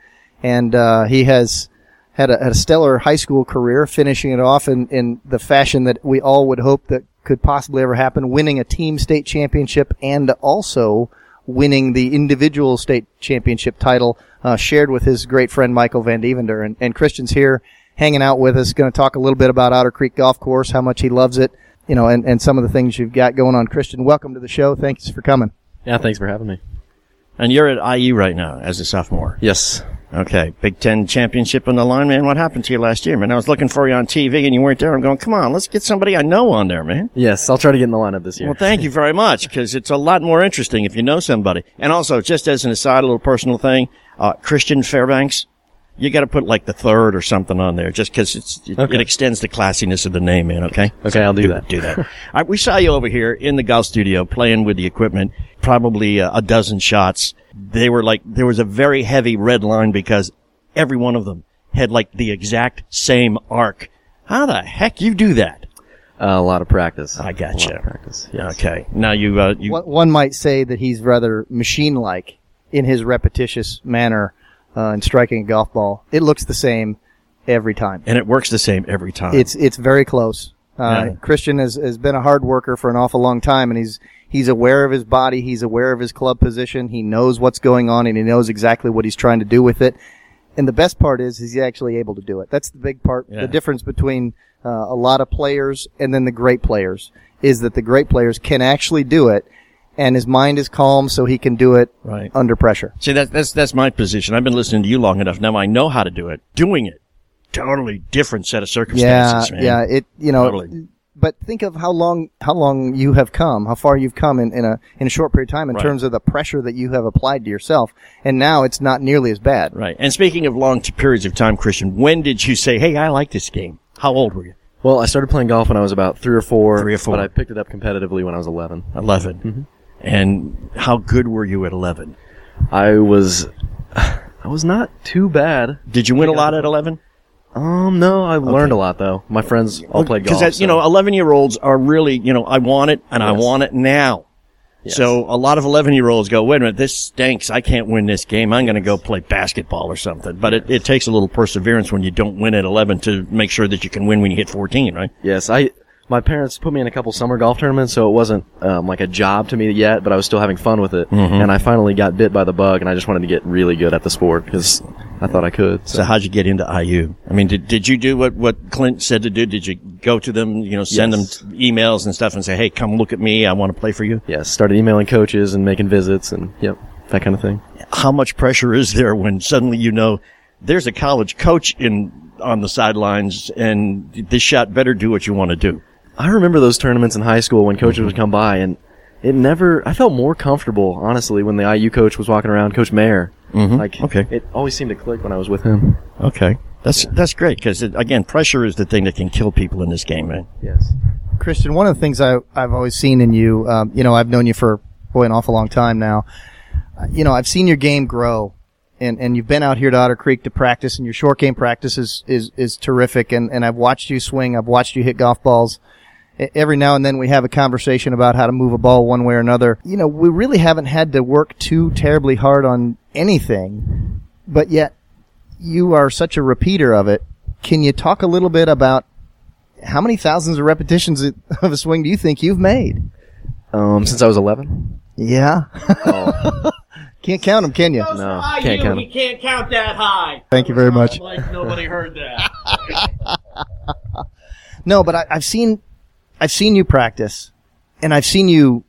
[SPEAKER 4] and uh, he has had a, had a stellar high school career, finishing it off in, in the fashion that we all would hope that could possibly ever happen, winning a team state championship and also winning the individual state championship title, uh, shared with his great friend Michael Van Devender. And, and Christian's here hanging out with us, going to talk a little bit about Otter Creek Golf Course, how much he loves it, you know, and, and some of the things you've got going on. Christian, welcome to the show. Thanks for coming.
[SPEAKER 11] Yeah, thanks for having me.
[SPEAKER 3] And you're at IU right now as a sophomore.
[SPEAKER 11] Yes.
[SPEAKER 3] Okay, Big Ten championship on the line, man. What happened to you last year, man? I was looking for you on TV and you weren't there. I'm going, come on, let's get somebody I know on there, man.
[SPEAKER 11] Yes, I'll try to get in the lineup this year.
[SPEAKER 3] Well, thank you very much because it's a lot more interesting if you know somebody. And also, just as an aside, a little personal thing, uh, Christian Fairbanks, you got to put like the third or something on there just because it's it,
[SPEAKER 11] Okay.
[SPEAKER 3] it extends the classiness of the name, man. Okay.
[SPEAKER 11] Okay, I'll do that.
[SPEAKER 3] Do that. All right, we saw you over here in the golf studio playing with the equipment, probably uh, a dozen shots. They were like there was a very heavy red line because every one of them had like the exact same arc. How the heck you do that?
[SPEAKER 11] Uh, a lot of practice.
[SPEAKER 3] I got
[SPEAKER 11] lot
[SPEAKER 3] you.
[SPEAKER 11] practice. Yes.
[SPEAKER 3] Okay. Now you uh, you
[SPEAKER 4] One, one might say that he's rather machine-like in his repetitious manner uh, in striking a golf ball. It looks the same every time.
[SPEAKER 3] and it works the same every time.
[SPEAKER 4] It's it's very close. Uh,
[SPEAKER 3] Yeah.
[SPEAKER 4] Christian has, has been a hard worker for an awful long time, and he's he's aware of his body. He's aware of his club position. He knows what's going on, and he knows exactly what he's trying to do with it. And the best part is he's actually able to do it. That's the big part.
[SPEAKER 3] Yeah.
[SPEAKER 4] The difference between uh, a lot of players and then the great players is that the great players can actually do it, and his mind is calm, so he can do it
[SPEAKER 3] Right.
[SPEAKER 4] under pressure.
[SPEAKER 3] See, that, that's that's my position. I've been listening to you long enough. Now I know how to do it. Doing it, totally different set of
[SPEAKER 4] Yeah,
[SPEAKER 3] circumstances, man.
[SPEAKER 4] yeah. It you know,
[SPEAKER 3] Totally.
[SPEAKER 4] but think of how long how long you have come, how far you've come in, in a in a short period of time in
[SPEAKER 3] Right.
[SPEAKER 4] terms of the pressure that you have applied to yourself, and now it's not nearly as bad.
[SPEAKER 3] Right. And speaking of long periods of time, Christian, when did you say, "Hey, I like this game"? How old were you?
[SPEAKER 11] Well, I started playing golf when I was about three or four.
[SPEAKER 3] Three or four.
[SPEAKER 11] But I picked it up competitively when I was 11.
[SPEAKER 3] 11
[SPEAKER 11] Mm-hmm.
[SPEAKER 3] And how good were you at eleven?
[SPEAKER 11] I was, I was not too bad.
[SPEAKER 3] Did you win a lot at eleven?
[SPEAKER 11] Um, no, I learned a lot though. My friends all played golf.
[SPEAKER 3] Because you know, eleven-year-olds are really, you know, I want it and I want it now. So a lot of eleven-year-olds go, "Wait a minute, this stinks. I can't win this game. I'm going to go play basketball or something." But it, it takes a little perseverance when you don't win at eleven to make sure that you can win when you hit fourteen, right?
[SPEAKER 11] Yes, I. My parents put me in a couple summer golf tournaments, so it wasn't um, like a job to me yet, but I was still having fun with it.
[SPEAKER 3] Mhm.
[SPEAKER 11] And I finally got bit by the bug, and I just wanted to get really good at the sport because I thought I could.
[SPEAKER 3] So how'd you get into IU? I mean, did, did you do what, what Clint said to do? Did you go to them, you know, send
[SPEAKER 11] Yes.
[SPEAKER 3] them emails and stuff and say, hey, come look at me. I want to play for you?
[SPEAKER 11] Yes, started emailing coaches and making visits, and yep, that kind of thing.
[SPEAKER 3] How much pressure is there when suddenly you know there's a college coach in on the sidelines and this shot better do what you want to do?
[SPEAKER 11] I remember those tournaments in high school when coaches would come by, and it never. I felt more comfortable, honestly, when the IU coach was walking around, Coach Mayer.
[SPEAKER 3] Mhm.
[SPEAKER 11] Like,
[SPEAKER 3] Okay.
[SPEAKER 11] it always seemed to click when I was with him.
[SPEAKER 3] Okay. That's, that's great because again, pressure is the thing that can kill people in this game, man.
[SPEAKER 11] Yes.
[SPEAKER 4] Christian, one of the things I, I've always seen in you, um, you know, I've known you for boy an awful long time now. Uh, You know, I've seen your game grow, and, and you've been out here to Otter Creek to practice, and your short game practice is is, is terrific. And, and I've watched you swing, I've watched you hit golf balls. E- Every now and then we have a conversation about how to move a ball one way or another. You know, we really haven't had to work too terribly hard on anything, but yet you are such a repeater of it. Can you talk a little bit about how many thousands of repetitions of a swing do you think you've made?
[SPEAKER 11] Um, since I was 11.
[SPEAKER 4] Yeah. Can't count them, can you?
[SPEAKER 11] No, can't count 'em.
[SPEAKER 3] can't count that high.
[SPEAKER 4] Thank you very much.
[SPEAKER 3] Like nobody heard that.
[SPEAKER 4] No, but I, I've seen, I've seen you practice, and I've seen you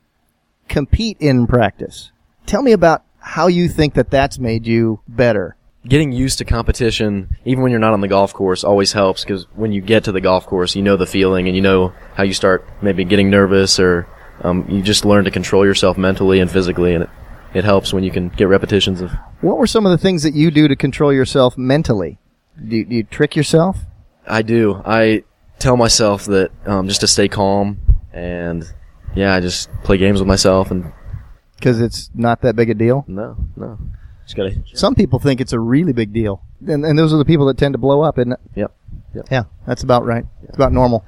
[SPEAKER 4] compete in practice. Tell me about how you think that that's made you better.
[SPEAKER 11] Getting used to competition, even when you're not on the golf course, always helps because when you get to the golf course, you know the feeling and you know how you start maybe getting nervous or um, you just learn to control yourself mentally and physically, and it, it helps when you can get repetitions of
[SPEAKER 4] What were some of the things that you do to control yourself mentally? Do do you trick yourself?
[SPEAKER 11] I do. I tell myself that um, just to stay calm and yeah, I just play games with myself and
[SPEAKER 4] Because it's not that big a deal.
[SPEAKER 11] no, no.
[SPEAKER 3] Just gotta,
[SPEAKER 4] Some people think it's a really big deal, and, and those are the people that tend to blow up, isn't it?
[SPEAKER 11] Yep. Yep.
[SPEAKER 4] Yeah, that's about right. It's about normal.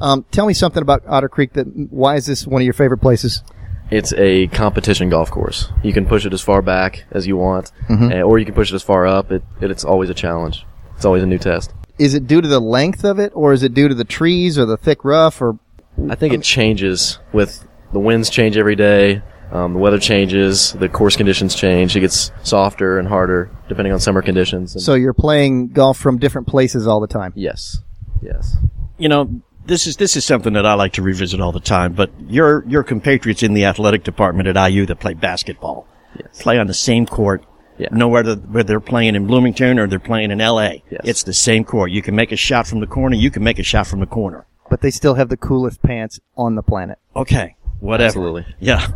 [SPEAKER 4] Um, tell me something about Otter Creek. That why is this one of your favorite places?
[SPEAKER 11] It's a competition golf course. You can push it as far back as you want,
[SPEAKER 4] Mhm.
[SPEAKER 11] eh, or you can push it as far up. It, it it's always a challenge. It's always a new test.
[SPEAKER 4] Is it due to the length of it, or is it due to the trees or the thick rough, or
[SPEAKER 11] I think it changes with the winds change every day. Um, the weather changes, the course conditions change. It gets softer and harder depending on summer conditions. And
[SPEAKER 4] so you're playing golf from different places all the time?
[SPEAKER 11] yes, yes.
[SPEAKER 3] you know, this is this is something that I like to revisit all the time. But your your compatriots in the athletic department at IU that play basketball play on the same court
[SPEAKER 11] Yeah.
[SPEAKER 3] No whether whether they're playing in Bloomington or they're playing in L.A.
[SPEAKER 11] Yes.
[SPEAKER 3] It's the same court. You can make a shot from the corner. You can make a shot from the corner.
[SPEAKER 4] But they still have the coolest pants on the planet.
[SPEAKER 3] Okay, whatever.
[SPEAKER 11] Absolutely.
[SPEAKER 3] Yeah,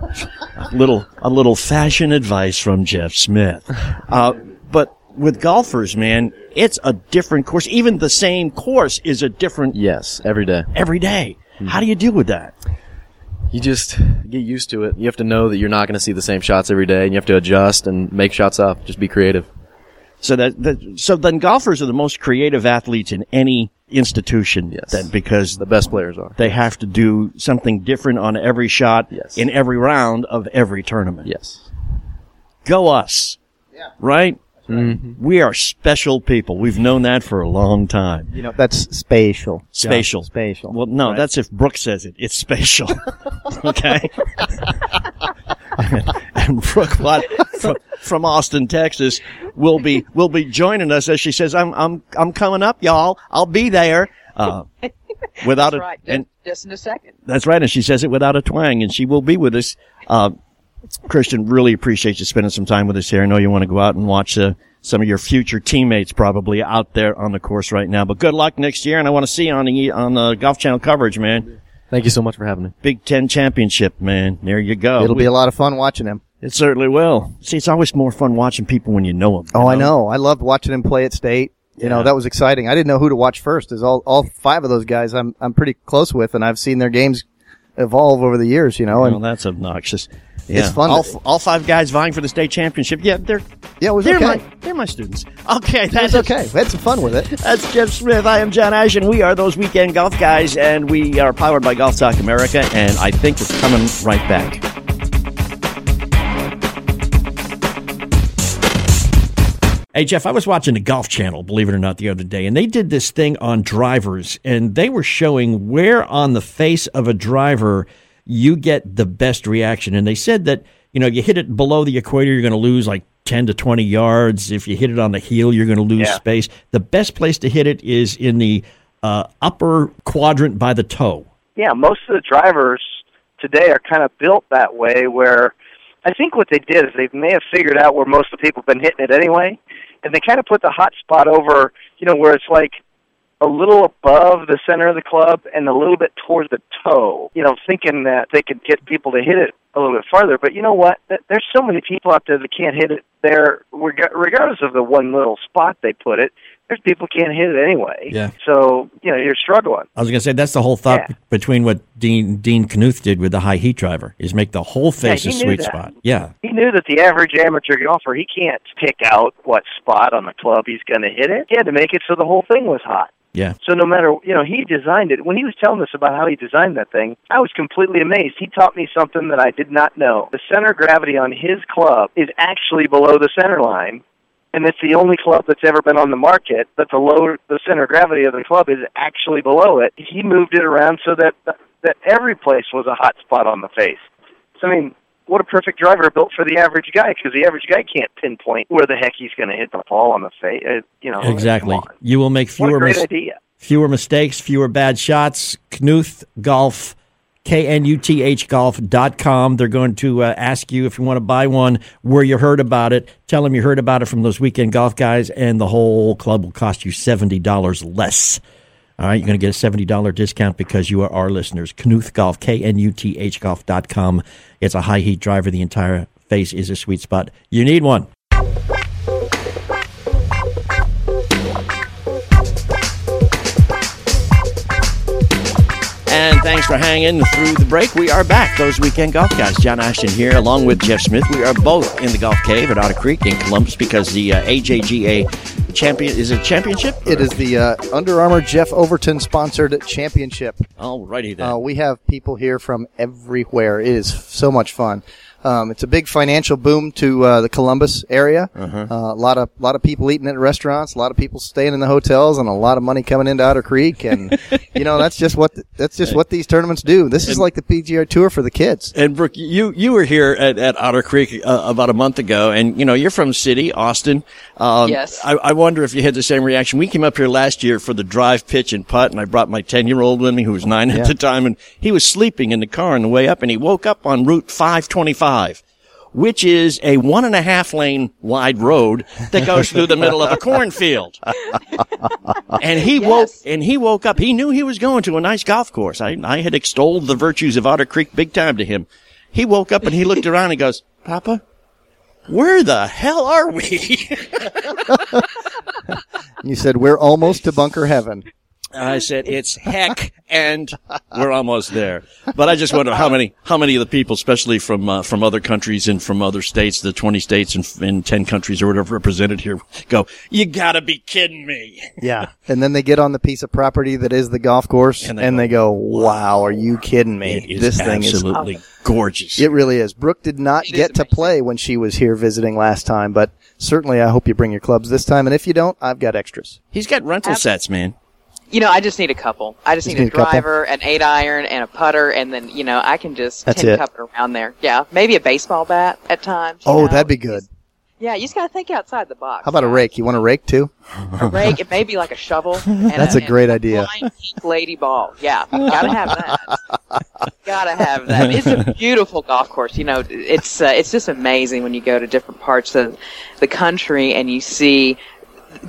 [SPEAKER 3] a little a little fashion advice from Jeff Smith. Uh, but with golfers, man, it's a different course. Even the same course is a different
[SPEAKER 11] Yes, every day.
[SPEAKER 3] every day. How do you deal with that?
[SPEAKER 11] You just get used to it. You have to know that you're not going to see the same shots every day, and you have to adjust and make shots up. Just be creative.
[SPEAKER 3] So that, that so then golfers are the most creative athletes in any institution.
[SPEAKER 11] Yes.
[SPEAKER 3] Then because
[SPEAKER 11] The best players are.
[SPEAKER 3] they have to do something different on every shot
[SPEAKER 11] Yes.
[SPEAKER 3] in every round of every tournament.
[SPEAKER 11] Yes.
[SPEAKER 3] Go us. Yeah. Right?
[SPEAKER 11] Mm-hmm.
[SPEAKER 3] We are special people. We've known that for a long time.
[SPEAKER 4] You know, that's spatial.
[SPEAKER 3] Spatial.
[SPEAKER 4] Spatial.
[SPEAKER 3] Well, no,
[SPEAKER 4] Right.
[SPEAKER 3] that's if Brooke says it. It's spatial. okay? and Brooke Watts from, from Austin, Texas, will be will be joining us as she says, "I'm I'm I'm coming up, y'all. I'll be there." Uh, without
[SPEAKER 5] That's
[SPEAKER 3] a
[SPEAKER 5] right.
[SPEAKER 3] and
[SPEAKER 5] Just, just in a second.
[SPEAKER 3] that's right, and she says it without a twang, and she will be with us. Uh, Christian, really appreciate you spending some time with us here. I know you want to go out and watch uh, some of your future teammates probably out there on the course right now. But good luck next year, and I want to see you on the on the Golf Channel coverage, man.
[SPEAKER 11] Thank you so much for having me.
[SPEAKER 3] Big Ten championship, man. There you go.
[SPEAKER 4] It'll be a lot of fun watching him.
[SPEAKER 3] It certainly will. See, it's always more fun watching people when you know them.
[SPEAKER 4] Oh, I know. I loved watching him play at state. You
[SPEAKER 3] Yeah.
[SPEAKER 4] know, that was exciting. I didn't know who to watch first. Is all all five of those guys I'm I'm pretty close with, and I've seen their games evolve over the years. You know,
[SPEAKER 3] Well,
[SPEAKER 4] and
[SPEAKER 3] that's obnoxious. Yeah.
[SPEAKER 4] fun
[SPEAKER 3] All, f- all five guys vying for the state championship. Yeah, they're
[SPEAKER 4] yeah, it was
[SPEAKER 3] they're
[SPEAKER 4] okay.
[SPEAKER 3] my they're my students. Okay, that's
[SPEAKER 4] okay. We had some fun with it.
[SPEAKER 3] That's Jeff Smith. I am John Ash, and we are those weekend golf guys, and we are powered by Golf Talk America, and I think we're coming right back.
[SPEAKER 9] Hey, Jeff, I was watching the Golf Channel, believe it or not, the other day, and they did this thing on drivers, and they were showing where on the face of a driver you get the best reaction. And they said that, you know, you hit it below the equator, you're going to lose like 10 to 20 yards. If you hit it on the heel, you're going to lose
[SPEAKER 12] Yeah.
[SPEAKER 9] space. The best place to hit it is in the uh, upper quadrant by the toe.
[SPEAKER 12] yeah, most of the drivers today are kind of built that way where I think what they did is they may have figured out where most of the people have been hitting it anyway, and they kind of put the hot spot over, you know, where it's like a little above the center of the club and a little bit towards the toe, you know, thinking that they could get people to hit it a little bit farther. But you know what? There's so many people out there that can't hit it there, regardless of the one little spot they put it. There's people can't hit it anyway.
[SPEAKER 9] Yeah.
[SPEAKER 12] So, you know, you're struggling.
[SPEAKER 9] I was going to say that's the whole thought
[SPEAKER 12] Yeah.
[SPEAKER 9] between what Dean Dean Knuth did with the high heat driver is make the whole face
[SPEAKER 12] he
[SPEAKER 9] a sweet
[SPEAKER 12] that.
[SPEAKER 9] spot. Yeah,
[SPEAKER 12] He knew that the average amateur golfer, he can't pick out what spot on the club he's going to hit it. He had to make it so the whole thing was hot.
[SPEAKER 9] Yeah.
[SPEAKER 12] So no matter, you know, he designed it. When he was telling us about how he designed that thing, I was completely amazed. He taught me something that I did not know. The center of gravity on his club is actually below the center line. And it's the only club that's ever been on the market that the lower the center of gravity of the club is actually below it. He moved it around so that that every place was a hot spot on the face. So I mean, what a perfect driver built for the average guy because the average guy can't pinpoint where the heck he's going to hit the ball on the face. Uh, you know,
[SPEAKER 9] exactly. You will make fewer mis- fewer mistakes, fewer bad shots. Knuth Golf, K N U T H Golf.com. They're going to uh, ask you if you want to buy one, where you heard about it. Tell them you heard about it from those weekend golf guys, and the whole club will cost you $70 less. All right, you're going to get a $70 discount because you are our listeners. Knuth Golf, K N U T H Golf.com. It's a high heat driver. The entire face is a sweet spot. You need one.
[SPEAKER 3] And thanks for hanging through the break. We are back, those weekend golf guys. John Ashton here, along with Jeff Smith. We are both in the golf cave at Otter Creek in Columbus because the uh, AJGA champion is it championship?
[SPEAKER 4] It is the uh, Under Armour Jeff Overton sponsored championship.
[SPEAKER 3] Alrighty then.
[SPEAKER 4] Uh, we have people here from everywhere. It is so much fun. Um, it's a big financial boom to uh, the Columbus area.
[SPEAKER 3] Uh-huh.
[SPEAKER 4] Uh, a lot of lot of people eating at restaurants, a lot of people staying in the hotels, and a lot of money coming into Otter Creek. And you know that's just what that's just what these tournaments do. This is like the PGA Tour for the kids.
[SPEAKER 3] And Brooke, you you were here at, at Otter Creek uh, about a month ago, and you know you're from the city, Austin. Um,
[SPEAKER 5] Yes.
[SPEAKER 3] I, I wonder if you had the same reaction. We came up here last year for the drive, pitch, and putt, and I brought my ten year old with me, who was nine
[SPEAKER 4] Yeah.
[SPEAKER 3] at the time, and he was sleeping in the car on the way up, and he woke up on Route 525. which is a one and a half lane wide road that goes through the middle of a cornfield. and he woke, and he woke up. He knew he was going to a nice golf course. I, I had extolled the virtues of Otter Creek big time to him. He woke up and he looked around and goes, Papa, where the hell are we?
[SPEAKER 4] You said we're almost to bunker heaven.
[SPEAKER 3] I said, it's heck, and we're almost there. But I just wonder how many, how many of the people, especially from, uh, from other countries and from other states, the 20 states and, and 10 countries or whatever represented here, go, you gotta be kidding me.
[SPEAKER 4] Yeah. And then they get on the piece of property that is the golf course and they, go, wow, are you kidding me?
[SPEAKER 3] It is
[SPEAKER 4] this thing is absolutely
[SPEAKER 3] gorgeous.
[SPEAKER 4] It really is. Brooke did not get to play when she was here visiting last time, but certainly I hope you bring your clubs this time. And if you don't, I've got extras.
[SPEAKER 3] He's got rental
[SPEAKER 5] Ab-
[SPEAKER 3] sets, man.
[SPEAKER 5] You know, I just need a couple. I just
[SPEAKER 4] Just
[SPEAKER 5] need,
[SPEAKER 4] need
[SPEAKER 5] a
[SPEAKER 4] a couple?
[SPEAKER 5] driver, an eight iron, and a putter, and then you know I can just
[SPEAKER 4] That's
[SPEAKER 5] tin
[SPEAKER 4] it.
[SPEAKER 5] cup it around there. Yeah, maybe a baseball bat at times.
[SPEAKER 4] Oh,
[SPEAKER 5] know.
[SPEAKER 4] that'd be good.
[SPEAKER 5] Yeah, you just gotta think outside the box.
[SPEAKER 4] How about a rake? You want a rake too?
[SPEAKER 5] a rake? It may be like a shovel. And
[SPEAKER 4] That's a great idea.
[SPEAKER 5] Pink lady ball. Yeah, gotta have that. gotta have that. It's a beautiful golf course. You know, it's uh, it's just amazing when you go to different parts of the country and you see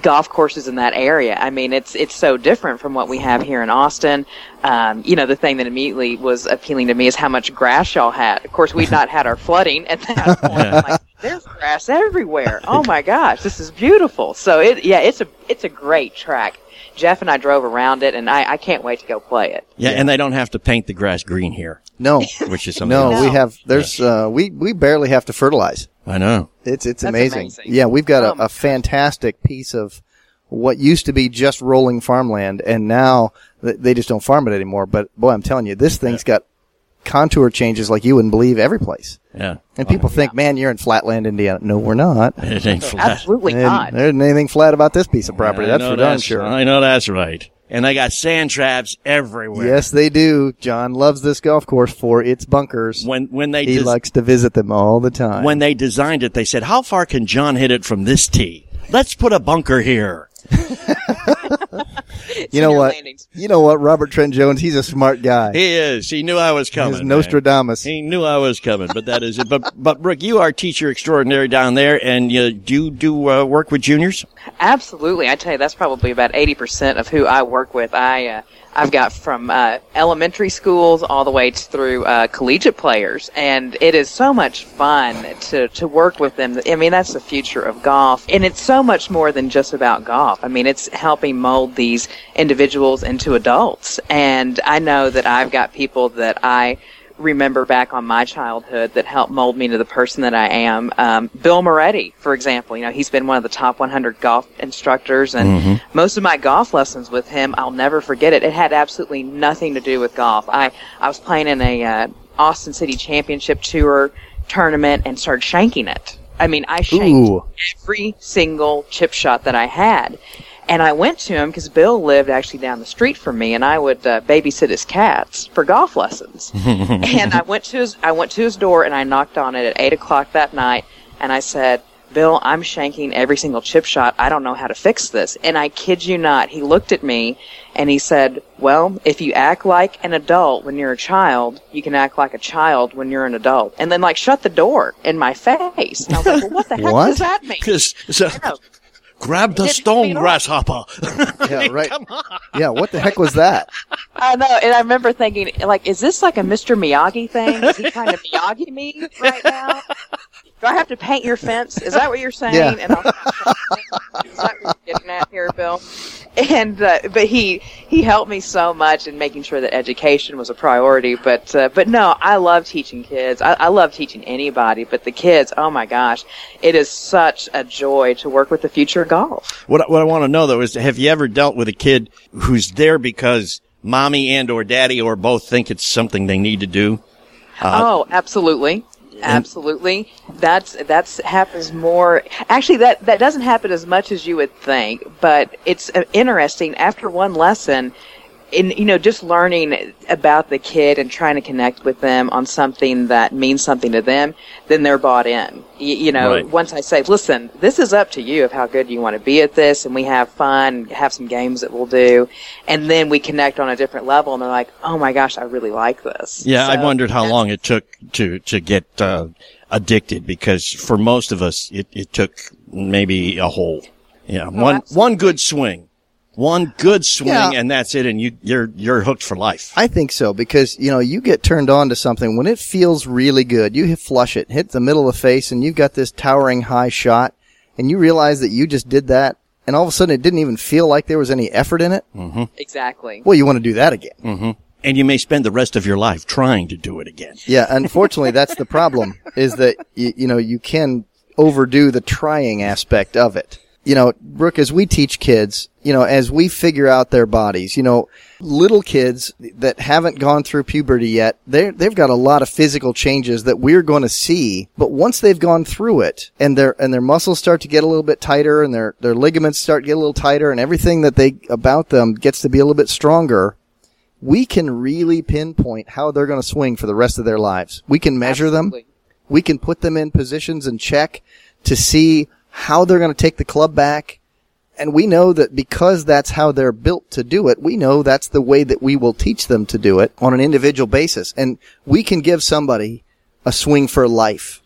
[SPEAKER 5] golf courses in that area. I mean, it's it's so different from what we have here in Austin. Um, you know, the thing that immediately was appealing to me is how much grass y'all had. Of course, we'd not had our flooding at that point. I'm like, there's grass everywhere. Oh my gosh, this is beautiful. So it, yeah, it's a it's a great track. Jeff and I drove around it, and I, I can't wait to go play it.
[SPEAKER 3] Yeah, and they don't have to paint the grass green here.
[SPEAKER 4] No.
[SPEAKER 3] Which is something.
[SPEAKER 4] No, we have, there's, uh, we, we barely have to fertilize.
[SPEAKER 3] I know.
[SPEAKER 4] It's, it's amazing.
[SPEAKER 5] amazing.
[SPEAKER 4] Yeah, we've got
[SPEAKER 5] Oh
[SPEAKER 4] a, a fantastic piece of what used to be just rolling farmland and now they just don't farm it anymore. But boy, I'm telling you, this thing's got contour changes like you wouldn't believe every place.
[SPEAKER 3] Yeah.
[SPEAKER 4] And people think, man, you're in flatland, Indiana. No, we're not.
[SPEAKER 3] It ain't flat.
[SPEAKER 5] Absolutely
[SPEAKER 4] And
[SPEAKER 5] not.
[SPEAKER 4] There isn't anything flat about this piece of property.
[SPEAKER 3] I
[SPEAKER 4] That's for darn sure.
[SPEAKER 3] I know that's right. And they got sand traps everywhere.
[SPEAKER 4] Yes, they do. John loves this golf course for its bunkers.
[SPEAKER 3] When when they
[SPEAKER 4] he
[SPEAKER 3] des-
[SPEAKER 4] likes to visit them all the time.
[SPEAKER 3] when they designed it, they said, "How far can John hit it from this tee? Let's put a bunker here."
[SPEAKER 4] you know what?
[SPEAKER 5] landings.
[SPEAKER 4] You know what? Robert Trent Jones, he's a smart guy.
[SPEAKER 3] He is. He knew I was coming.
[SPEAKER 4] He's
[SPEAKER 3] man.
[SPEAKER 4] Nostradamus.
[SPEAKER 3] He knew I was coming, but that is it. But but Brooke, you are teacher extraordinary down there, and you do you do uh, work with juniors.
[SPEAKER 5] Absolutely, I tell you, that's probably about eighty percent of who I work with. I uh, I've got from uh, elementary schools all the way through uh, collegiate players, and it is so much fun to to work with them. I mean, that's the future of golf, and it's so much more than just about golf. I mean, it's helping mold these individuals into adults, and I know that I've got people that I remember back on my childhood that helped mold me into the person that I am. Um, Bill Moretti, for example, you know, he's been one of the top 100 golf instructors, and most of my golf lessons with him, I'll never forget it. It had absolutely nothing to do with golf. I I was playing in a uh, Austin City Championship Tour tournament and started shanking it. I mean, I shanked
[SPEAKER 4] Ooh.
[SPEAKER 5] every single chip shot that I had. And I went to him because Bill lived actually down the street from me, and I would uh, babysit his cats for golf lessons. and I went to his I went to his door and I knocked on it at eight o'clock that night, and I said, "Bill, I'm shanking every single chip shot. I don't know how to fix this." And I kid you not, he looked at me and he said, "Well, if you act like an adult when you're a child, you can act like a child when you're an adult." And then like shut the door in my face. And I was like, well, "What the heck
[SPEAKER 4] What?
[SPEAKER 5] does that mean?"
[SPEAKER 3] Because so,
[SPEAKER 5] know.
[SPEAKER 3] Grab the stone, grasshopper.
[SPEAKER 4] yeah, right. Yeah, what the heck was that?
[SPEAKER 5] I know, and I remember thinking, like, is this like a Mr. Miyagi thing? Is he trying to Miyagi me right now? Do I have to paint your fence? Is that what you're saying?
[SPEAKER 4] Yeah.
[SPEAKER 5] And I'll, is that what you're getting at here, Bill? And uh, but he he helped me so much in making sure that education was a priority. But uh, but no, I love teaching kids. I, I love teaching anybody, but the kids, oh my gosh, it is such a joy to work with the future of golf.
[SPEAKER 3] What, what I want to know though is, have you ever dealt with a kid who's there because mommy and or daddy or both think it's something they need to do?
[SPEAKER 5] oh, absolutely. Absolutely. That's that's happens more. Actually, that that doesn't happen as much as you would think. But it's uh, interesting. After one lesson, and you know just learning about the kid and trying to connect with them on something that means something to them then they're bought in. You, you know
[SPEAKER 3] Right.
[SPEAKER 5] once i say listen this is up to you of how good you want to be at this and we have fun have some games that we'll do and then we connect on a different level and they're like oh my gosh i really like this.
[SPEAKER 3] Yeah, I
[SPEAKER 5] So
[SPEAKER 3] wondered how long it took to to get uh, addicted because for most of us, it, it took maybe a whole, yeah, one one good swing, one good swing,
[SPEAKER 4] Yeah.
[SPEAKER 3] and that's it, and you you're you're hooked for life.
[SPEAKER 4] I think so because you know you get turned on to something when it feels really good. You hit flush it, hit the middle of the face, and you've got this towering high shot, and you realize that you just did that, and all of a sudden it didn't even feel like there was any effort in it.
[SPEAKER 3] Mm-hmm.
[SPEAKER 5] exactly
[SPEAKER 4] Well, you want to do that again.
[SPEAKER 3] Mm-hmm. And you may spend the rest of your life trying to do it again.
[SPEAKER 4] Yeah, unfortunately, that's the problem is that you, you know you can overdo the trying aspect of it. You know, Brooke, as we teach kids, you know, as we figure out their bodies, you know, little kids that haven't gone through puberty yet, they they've got a lot of physical changes that we're going to see. But once they've gone through it and their and their muscles start to get a little bit tighter and their their ligaments start to get a little tighter and everything that they about them gets to be a little bit stronger, we can really pinpoint how they're going to swing for the rest of their lives. We can measure them. We can put them in positions and check to see how they're going to take the club back. And we know that because that's how they're built to do it, we know that's the way that we will teach them to do it on an individual basis. And we can give somebody a swing for life.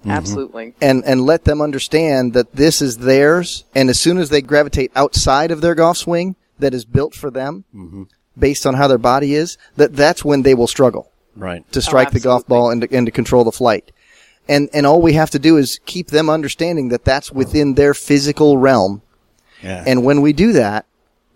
[SPEAKER 4] Mm-hmm.
[SPEAKER 5] Absolutely.
[SPEAKER 4] And and let them understand that this is theirs. And as soon as they gravitate outside of their golf swing that is built for them mm-hmm. based on how their body is that that's when they will struggle
[SPEAKER 3] Right.
[SPEAKER 4] to strike oh, the golf ball and to, and to control the flight and and all we have to do is keep them understanding that that's within their physical realm
[SPEAKER 3] Yeah.
[SPEAKER 4] and when we do that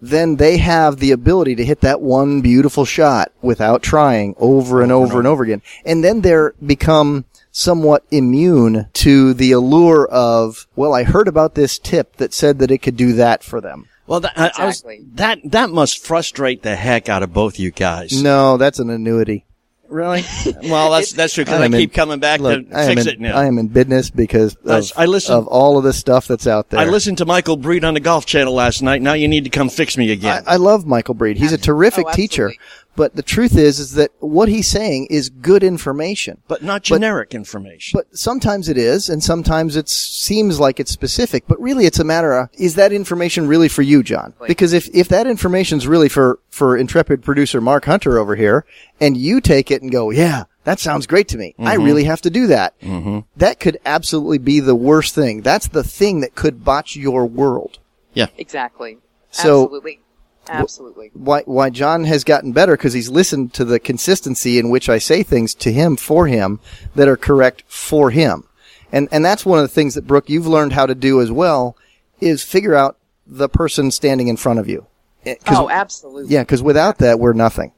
[SPEAKER 4] then they have the ability to hit that one beautiful shot without trying over and over and over again. And then they're become somewhat immune to the allure of, well, I heard about this tip that said that it could do that for them.
[SPEAKER 3] Well, that, I- I was- that that must frustrate the heck out of both you guys.
[SPEAKER 4] No, that's an annuity.
[SPEAKER 3] Really? Well, that's that's true because I,
[SPEAKER 4] am in-
[SPEAKER 3] keep coming back
[SPEAKER 4] look,
[SPEAKER 3] to
[SPEAKER 4] I
[SPEAKER 3] fix
[SPEAKER 4] in-
[SPEAKER 3] it now.
[SPEAKER 4] I am in business because of,
[SPEAKER 3] I listen-
[SPEAKER 4] of all of the stuff that's out there.
[SPEAKER 3] I listened to Michael Breed on the Golf Channel last night. Now you need to come fix me again.
[SPEAKER 4] I love Michael Breed. He's a terrific
[SPEAKER 3] Oh,
[SPEAKER 4] teacher. But the truth is, is that what he's saying is good information.
[SPEAKER 3] but not generic information.
[SPEAKER 4] But sometimes it is, and sometimes it seems like it's specific. But really, it's a matter of is that information really for you, John? Because if if that information's really for for intrepid producer Mark Hunter over here, and you take it and go, yeah, that sounds great to me. I
[SPEAKER 3] Mhm.
[SPEAKER 4] really have to do that.
[SPEAKER 3] Mm-hmm.
[SPEAKER 4] That could absolutely be the worst thing. That's the thing that could botch your world.
[SPEAKER 3] Yeah.
[SPEAKER 5] exactly
[SPEAKER 4] So-
[SPEAKER 5] absolutely absolutely
[SPEAKER 4] why why John has gotten better because he's listened to the consistency in which I say things to him for him that are correct for him. And and that's one of the things that Brooke you've learned how to do as well is figure out the person standing in front of you. Eh, 'cause-
[SPEAKER 5] oh absolutely
[SPEAKER 4] Yeah, cuz without that we're nothing.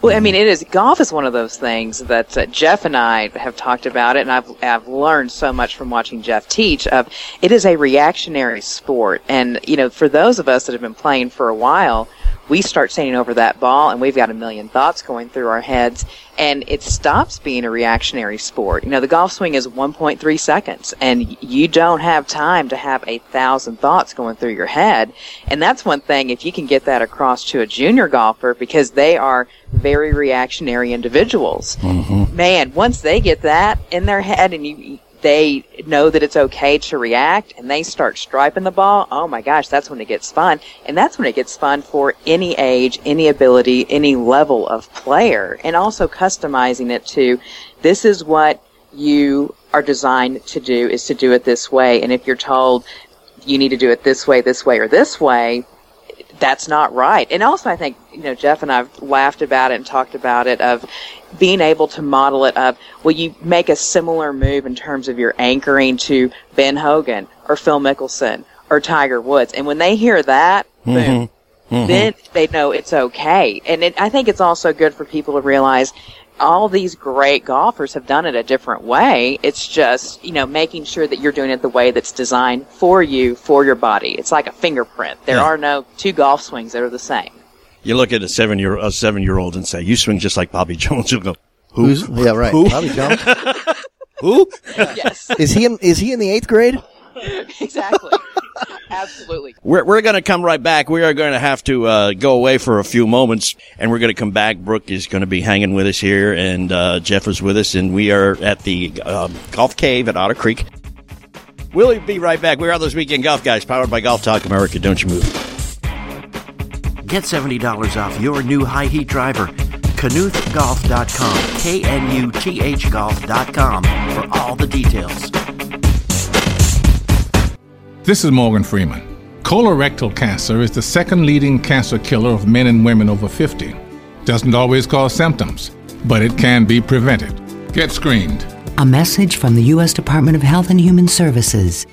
[SPEAKER 5] Well, I mean, it is golf is one of those things that uh, Jeff and I have talked about it, and I've I've learned so much from watching Jeff teach. Of it is a reactionary sport, and you know, for those of us that have been playing for a while, we start standing over that ball, and we've got a million thoughts going through our heads, and it stops being a reactionary sport. You know, the golf swing is 1.3 seconds, and you don't have time to have a thousand thoughts going through your head, and that's one thing. If you can get that across to a junior golfer, because they are very reactionary individuals. Mm-hmm. Man, once they get that in their head and you they know that it's okay to react and they start striping the ball, oh my gosh, that's when it gets fun. And that's when it gets fun for any age, any ability, any level of player. And also customizing it to this is what you are designed to do is to do it this way. And if you're told you need to do it this way, this way, or this way, that's not right. And also, I think you know Jeff and I've laughed about it and talked about it of being able to model it of will you make a similar move in terms of your anchoring to Ben Hogan or Phil Mickelson or Tiger Woods, and when they hear that, boom,
[SPEAKER 3] Mhm.
[SPEAKER 5] then they know it's okay. And it, I think it's also good for people to realize all these great golfers have done it a different way. It's just, you know, making sure that you're doing it the way that's designed for you, for your body. It's like a fingerprint. There
[SPEAKER 3] Yeah.
[SPEAKER 5] are no two golf swings that are the same.
[SPEAKER 3] You look at a seven year a seven year old and say, "You swing just like Bobby Jones." You'll go, "Who?
[SPEAKER 4] Who's- yeah, right.
[SPEAKER 3] Who?
[SPEAKER 4] Bobby Jones.
[SPEAKER 3] Who?
[SPEAKER 5] yes.
[SPEAKER 4] Is he in is he in the 8th grade?
[SPEAKER 5] exactly. Absolutely.
[SPEAKER 3] We're, we're going to come right back. We are going to have to uh, go away for a few moments, and we're going to come back. Brooke is going to be hanging with us here, and uh, Jeff is with us, and we are at the uh, Golf Cave at Otter Creek. We'll be right back. We are those weekend golf guys, powered by Golf Talk America. Don't you move.
[SPEAKER 13] Get $70 off your new high heat driver. KnuthGolf.com. K N U T H Golf.com for all the details.
[SPEAKER 14] This is Morgan Freeman. Colorectal cancer is the second leading cancer killer of men and women over 50. Doesn't always cause symptoms, but it can be prevented. Get screened.
[SPEAKER 15] A message from the U.S. Department of Health and Human Services.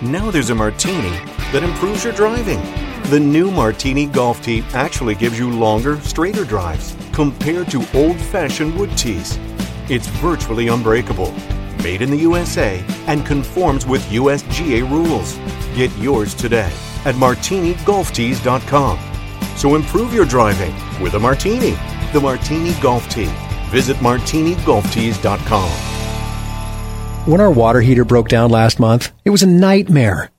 [SPEAKER 16] Now there's a martini that improves your driving. The new Martini Golf Tee actually gives you longer, straighter drives compared to old fashioned wood tees. It's virtually unbreakable, made in the USA, and conforms with USGA rules. Get yours today at martinigolftees.com. So improve your driving with a martini. The Martini Golf Tee. Visit martinigolftees.com.
[SPEAKER 1] When our water heater broke down last month, it was a nightmare.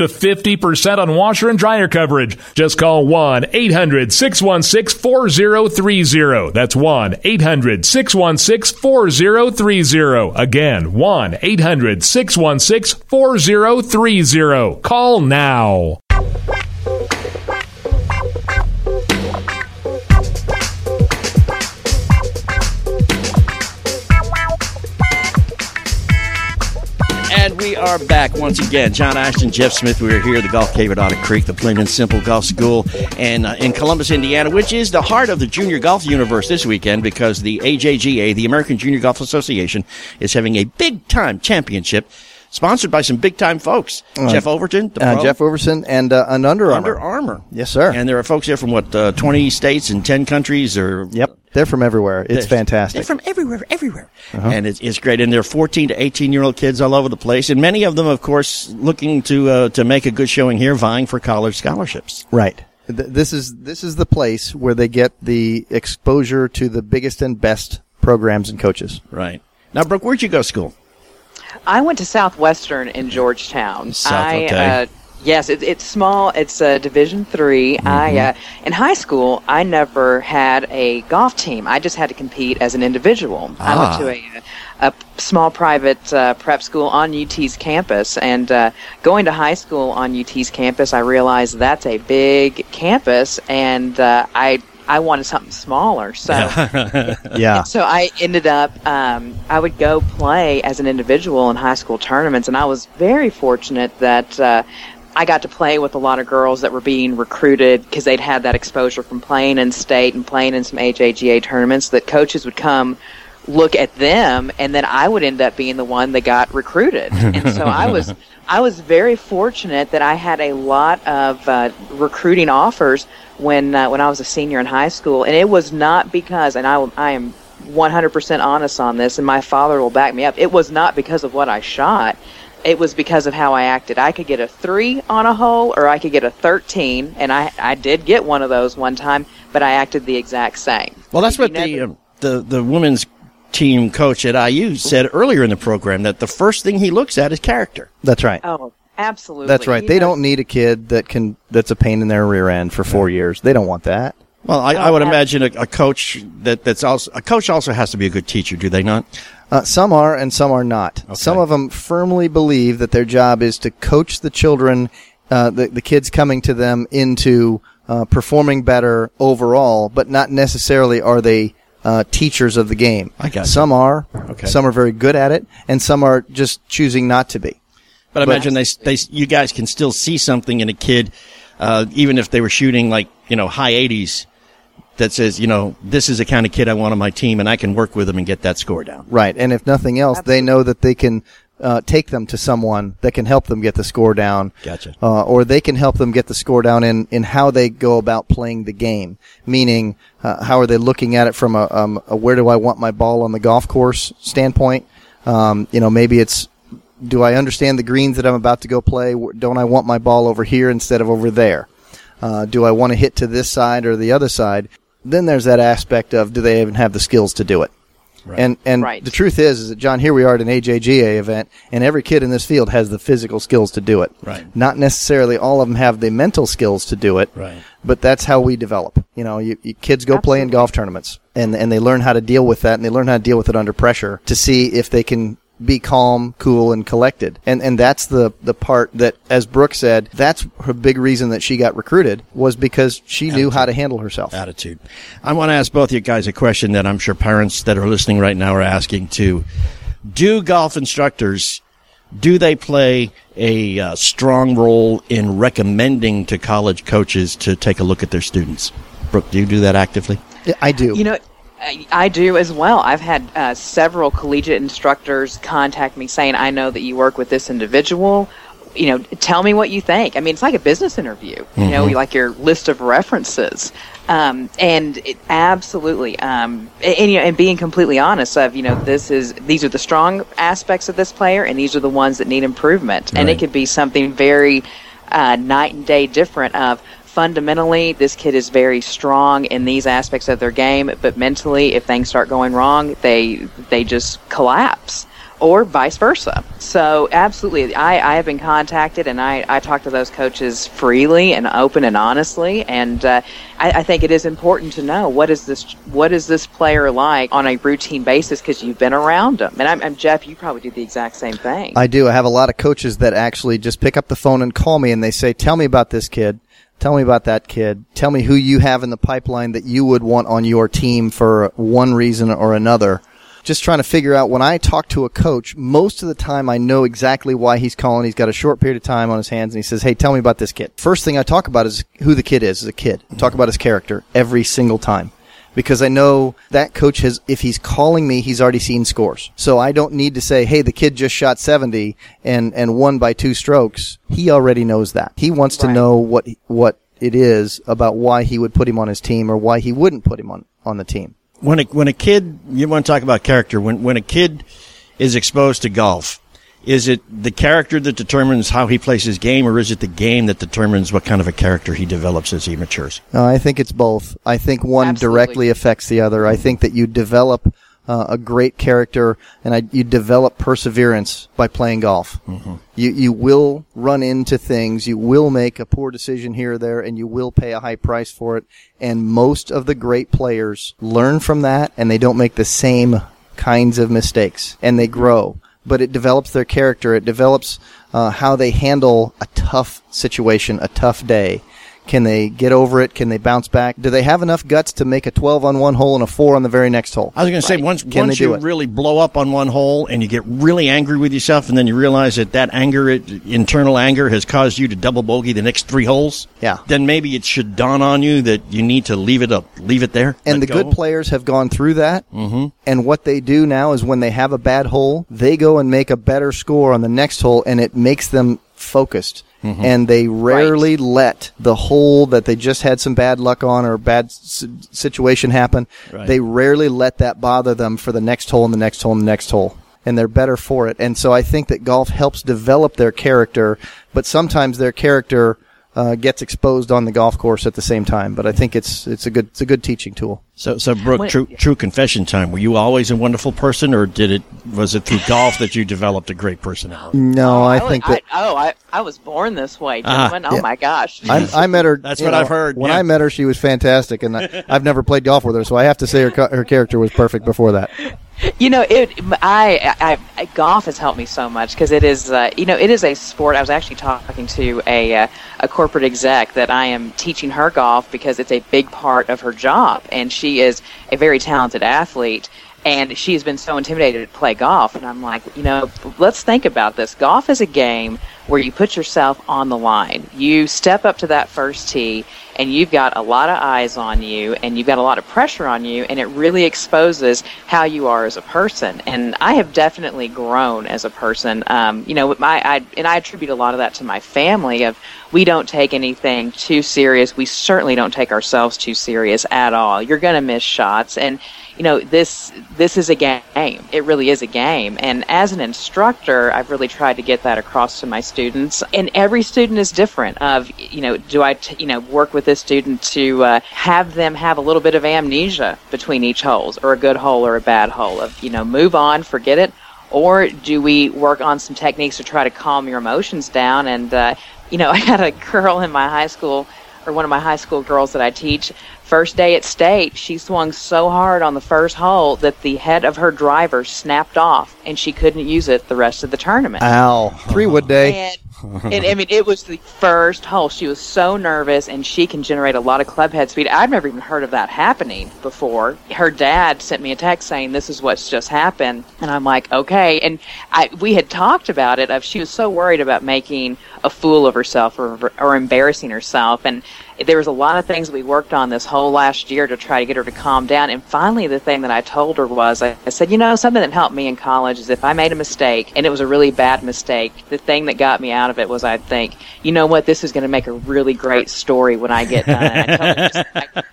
[SPEAKER 2] up to 50% on washer and dryer coverage. Just call 1 800 616 4030. That's 1 800 616 4030. Again, 1 800 616 4030. Call now.
[SPEAKER 3] We are back once again. John Ashton, Jeff Smith. We are here at the Golf Cave at Otter Creek, the plain and simple golf school, and uh, in Columbus, Indiana, which is the heart of the junior golf universe this weekend because the AJGA, the American Junior Golf Association, is having a big time championship. Sponsored by some big time folks.
[SPEAKER 4] Uh,
[SPEAKER 3] Jeff Overton, the
[SPEAKER 4] Uh,
[SPEAKER 3] pro.
[SPEAKER 4] Jeff Overton, and uh, an Under Armour.
[SPEAKER 3] Under Armour.
[SPEAKER 4] Yes, sir.
[SPEAKER 3] And there are folks here from what, uh, 20 states and 10 countries or.
[SPEAKER 4] Yep. They're from everywhere. It's
[SPEAKER 3] They're-
[SPEAKER 4] fantastic.
[SPEAKER 3] They're from everywhere, everywhere.
[SPEAKER 4] Uh-huh.
[SPEAKER 3] And it's, it's great. And there are 14 to 18 year old kids all over the place. And many of them, of course, looking to, uh, to make a good showing here, vying for college scholarships.
[SPEAKER 4] Right. This is this is the place where they get the exposure to the biggest and best programs and coaches.
[SPEAKER 3] Right. Now, Brooke, where'd you go to school?
[SPEAKER 5] I went to Southwestern in Georgetown.
[SPEAKER 3] South,
[SPEAKER 5] I,
[SPEAKER 3] okay.
[SPEAKER 5] uh, yes, it, it's small. It's uh, Division 3 I
[SPEAKER 3] Mm-hmm.
[SPEAKER 5] uh, in high school, I never had a golf team. I just had to compete as an individual. I
[SPEAKER 3] Ah.
[SPEAKER 5] went to a, a small private uh, prep school on UT's campus, and uh, going to high school on UT's campus, I realized that's a big campus, and uh, I I wanted something smaller. So.
[SPEAKER 4] Yeah.
[SPEAKER 5] So I ended up, um, I would go play as an individual in high school tournaments, and I was very fortunate that uh, I got to play with a lot of girls that were being recruited because they'd had that exposure from playing in state and playing in some HAGA tournaments. That coaches would come look at them, and then I would end up being the one that got recruited. and so I was. I was very fortunate that I had a lot of uh, recruiting offers when uh, when I was a senior in high school, and it was not because, and I, I am 100% honest on this, and my father will back me up. It was not because of what I shot. It was because of how I acted. I could get a three on a hole, or I could get a 13, and I I did get one of those one time, but I acted the exact same.
[SPEAKER 3] Well, that's what the, uh, the, the women's team coach at IU said earlier in the program that the first thing he looks at is character.
[SPEAKER 4] That's right.
[SPEAKER 5] Oh, absolutely.
[SPEAKER 4] That's right.
[SPEAKER 5] You
[SPEAKER 4] They
[SPEAKER 5] know,
[SPEAKER 4] don't need a kid that can that's a pain in their rear end for four years. They don't want that.
[SPEAKER 3] Well, I,
[SPEAKER 5] Oh,
[SPEAKER 3] I would imagine a, a coach that, that's also a coach also has to be a good teacher, do they not?
[SPEAKER 4] Uh, some are and some are not. Some of them firmly believe that their job is to coach the children, uh, the, the kids coming to them into uh, performing better overall, but not necessarily are they uh, teachers of the game.
[SPEAKER 3] I got you.
[SPEAKER 4] Some are.
[SPEAKER 3] Okay.
[SPEAKER 4] Some are very good at it, and some are just choosing not to be.
[SPEAKER 3] But I
[SPEAKER 4] But-
[SPEAKER 3] imagine they, they, you guys can still see something in a kid, uh, even if they were shooting like, you know, high 80s that says, you know, this is the kind of kid I want on my team, and I can work with them and get that score down.
[SPEAKER 4] Right. And if nothing else, they know that they can uh, take them to someone that can help them get the score down.
[SPEAKER 3] Gotcha.
[SPEAKER 4] Uh, or they can help them get the score down in, in how they go about playing the game. Meaning, uh, how are they looking at it from a, um, a where do I want my ball on the golf course standpoint? Um, you know, maybe it's do I understand the greens that I'm about to go play? Don't I want my ball over here instead of over there? Uh, do I want to hit to this side or the other side? Then there's that aspect of do they even have the skills to do it?
[SPEAKER 3] Right.
[SPEAKER 4] And and
[SPEAKER 5] Right.
[SPEAKER 4] the truth is, is that John, here we are at an AJGA event, and every kid in this field has the physical skills to do it.
[SPEAKER 3] Right.
[SPEAKER 4] Not necessarily all of them have the mental skills to do it.
[SPEAKER 3] Right.
[SPEAKER 4] But that's how we develop. You know, you, you kids go play in golf tournaments, and and they learn how to deal with that, and they learn how to deal with it under pressure to see if they can be calm, cool, and collected. And and that's the the part that, as Brooke said, that's her big reason that she got recruited was because she knew how to handle herself.
[SPEAKER 3] Attitude. I want to ask both you guys a question that I'm sure parents that are listening right now are asking too. Do golf instructors do they play a uh, strong role in recommending to college coaches to take a look at their students? Brooke, do you do that actively?
[SPEAKER 4] I do.
[SPEAKER 5] You know, I, I do as well. I've had uh, several collegiate instructors contact me saying, "I know that you work with this individual. You know, tell me what you think." I mean, it's like a business interview. You know,
[SPEAKER 17] Mhm.
[SPEAKER 5] like your list of references, um, and it, absolutely, um, and, and, you know, and being completely honest of, you know, this is these are the strong aspects of this player, and these are the ones that need improvement, and it could be something very uh, night and day different of fundamentally this kid is very strong in these aspects of their game but mentally if things start going wrong they they just collapse or vice versa so absolutely i, I have been contacted and I, I talk to those coaches freely and open and honestly and uh, I, I think it is important to know what is this what is this player like on a routine basis because you've been around them and I'm, I'm jeff you probably do the exact same thing
[SPEAKER 4] I do. I have a lot of coaches that actually just pick up the phone and call me and they say, "Tell me about this kid. Tell me about that kid. Tell me who you have in the pipeline that you would want on your team for one reason or another." Just trying to figure out when I talk to a coach, most of the time I know exactly why he's calling. He's got a short period of time on his hands and he says, Hey, tell me about this kid. First thing I talk about is who the kid is as a kid. Talk about his character every single time because I know that coach has, if he's calling me, he's already seen scores. So I don't need to say, hey, the kid just shot 70 and, and won by two strokes. He already knows that. He wants to know what, what it is about why he would put him on his team or why he wouldn't put him on, on the team.
[SPEAKER 3] When a, when a kid, you want to talk about character, when, when a kid is exposed to golf, is it the character that determines how he plays his game, or is it the game that determines what kind of a character he develops as he matures?
[SPEAKER 4] Uh, I think it's both. I think one directly affects the other. I think that you develop uh, a great character and I, you develop perseverance by playing golf. You you will run into things. You will make a poor decision here or there, and you will pay a high price for it. And most of the great players learn from that, and they don't make the same kinds of mistakes, and they grow. But it develops their character. It develops uh, how they handle a tough situation, a tough day. Can they get over it? Can they bounce back? Do they have enough guts to make a 12 on one hole and a 4 on the very next hole?
[SPEAKER 3] I was going to say once
[SPEAKER 4] Can
[SPEAKER 3] once you really blow up on one hole and you get really angry with yourself, and then you realize that that anger, internal anger, has caused you to double bogey the next three holes.
[SPEAKER 4] Yeah.
[SPEAKER 3] Then maybe it should dawn on you that you need to leave it up, leave it there,
[SPEAKER 4] And the
[SPEAKER 3] go.
[SPEAKER 4] good players have gone through that. Mm-hmm. And what they do now is when they have a bad hole, they go and make a better score on the next hole, and it makes them focused.
[SPEAKER 3] Mhm.
[SPEAKER 4] And they rarely let the hole that they just had some bad luck on or bad s- situation happen.
[SPEAKER 3] Right.
[SPEAKER 4] They rarely let that bother them for the next hole and the next hole and the next hole. And they're better for it. And so I think that golf helps develop their character, but sometimes their character uh, gets exposed on the golf course at the same time. But I think it's it's a good it's a good teaching tool.
[SPEAKER 3] So, so Brooke,
[SPEAKER 4] When-
[SPEAKER 3] true, true confession time. Were you always a wonderful person, or did it was it through golf that you developed a great personality?
[SPEAKER 4] No, I
[SPEAKER 5] was-
[SPEAKER 4] think that
[SPEAKER 5] I, oh, I, I was born this way,
[SPEAKER 3] Ah,
[SPEAKER 5] gentlemen. oh
[SPEAKER 4] yeah.
[SPEAKER 5] my gosh!
[SPEAKER 4] I, I met her.
[SPEAKER 3] That's what
[SPEAKER 4] know,
[SPEAKER 3] I've heard,
[SPEAKER 4] When
[SPEAKER 3] yeah.
[SPEAKER 4] I met her, she was fantastic, and I, I've never played golf with her, so I have to say her her character was perfect before that.
[SPEAKER 5] You know, it. I, I, I golf has helped me so much because it is. Uh, you know, it is a sport. I was actually talking to a uh, a corporate exec that I am teaching her golf because it's a big part of her job, and she is a very talented athlete. And she has been so intimidated to play golf, and I'm like, you know, let's think about this. Golf is a game where you put yourself on the line. You step up to that first tee and you've got a lot of eyes on you and you've got a lot of pressure on you and it really exposes how you are as a person. And i have definitely grown as a person. Um, you know my I, and i attribute a lot of that to my family of we don't take anything too serious. We certainly don't take ourselves too serious at all. You're going to miss shots. And you know this this is a game. It really is a game. And as an instructor i've really tried to get that across to my students. And every student is different of you know do i t- you know work with this student to uh, have them have a little bit of amnesia between each holes or a good hole or a bad hole of you know move on forget it? Or do we work on some techniques to try to calm your emotions down? And uh, you know i had a girl in my high school or one of my high school girls that I teach, first day at state, she swung so hard on the first hole that the head of her driver snapped off and she couldn't use it the rest of the tournament.
[SPEAKER 4] Ow. Three wood oh. day.
[SPEAKER 5] And, and I mean, it was the first hole. She was so nervous, and she can generate a lot of club head speed. I've never even heard of that happening before. Her dad sent me a text saying, "This is what's just happened," and I'm like, "Okay." And I we had talked about it. Of she was so worried about making a fool of herself or or embarrassing herself, and there was a lot of things we worked on this whole last year to try to get her to calm down. And finally, the thing that I told her was, I, I said, you know, something that helped me in college is if I made a mistake and it was a really bad mistake, the thing that got me out of it was I'd think, you know what, this is going to make a really great story when I get done.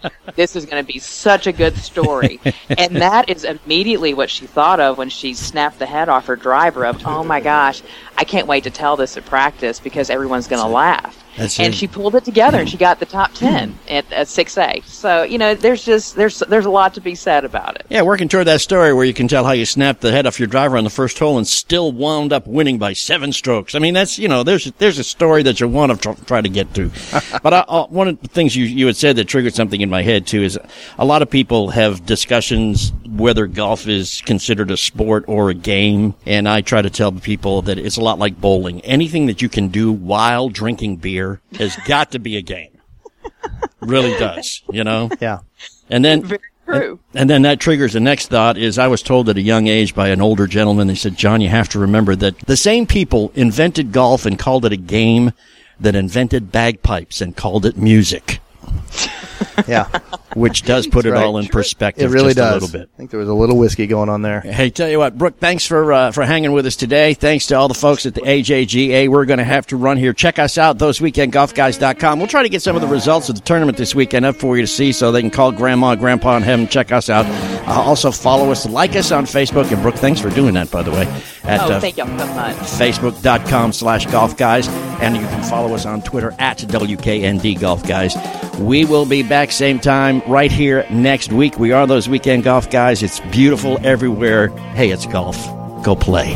[SPEAKER 5] This is going to be such a good story. and that is immediately what she thought of when she snapped the head off her driver of, oh my gosh, I can't wait to tell this at practice because everyone's going to laugh.
[SPEAKER 3] That's
[SPEAKER 5] and
[SPEAKER 3] it.
[SPEAKER 5] she pulled it together and she got the top 10 at, at 6A. So, you know, there's just, there's, there's a lot to be said about it.
[SPEAKER 3] Yeah, working toward that story where you can tell how you snapped the head off your driver on the first hole and still wound up winning by seven strokes. I mean, that's you know, there's there's a story that you want to try to get to. but I, I, one of the things you you had said that triggered something in my head too is a lot of people have discussions whether golf is considered a sport or a game, and I try to tell people that it's a lot like bowling. Anything that you can do while drinking beer has got to be a game. really does, you know.
[SPEAKER 4] Yeah.
[SPEAKER 3] And then Very
[SPEAKER 5] True.
[SPEAKER 3] and then that triggers the next thought is I was told at a young age by an older gentleman, he said, John, you have to remember that the same people invented golf and called it a game that invented bagpipes and called it music.
[SPEAKER 4] Yeah.
[SPEAKER 3] Which does put it
[SPEAKER 4] That's
[SPEAKER 3] all
[SPEAKER 4] right.
[SPEAKER 3] in perspective
[SPEAKER 4] It really
[SPEAKER 3] just
[SPEAKER 4] does.
[SPEAKER 3] a little bit.
[SPEAKER 4] I think there was a little whiskey going on there.
[SPEAKER 3] Hey, tell you what, Brooke, thanks for uh, for hanging with us today. Thanks to all the folks at the AJGA. We're going to have to run here. Check us out, thoseweekendgolfguys.com. We'll try to get some of the results of the tournament this weekend up for you to see so they can call grandma and grandpa and have them check us out. Uh, also, follow us, like us on Facebook. And Brooke, thanks for doing that, by the way. At,
[SPEAKER 5] oh,
[SPEAKER 3] uh,
[SPEAKER 5] thank y'all so much.
[SPEAKER 3] facebook.com slash golf guys and you can follow us on twitter at wknd golf guys we will be back same time right here next week we are those weekend golf guys it's beautiful everywhere hey it's golf go play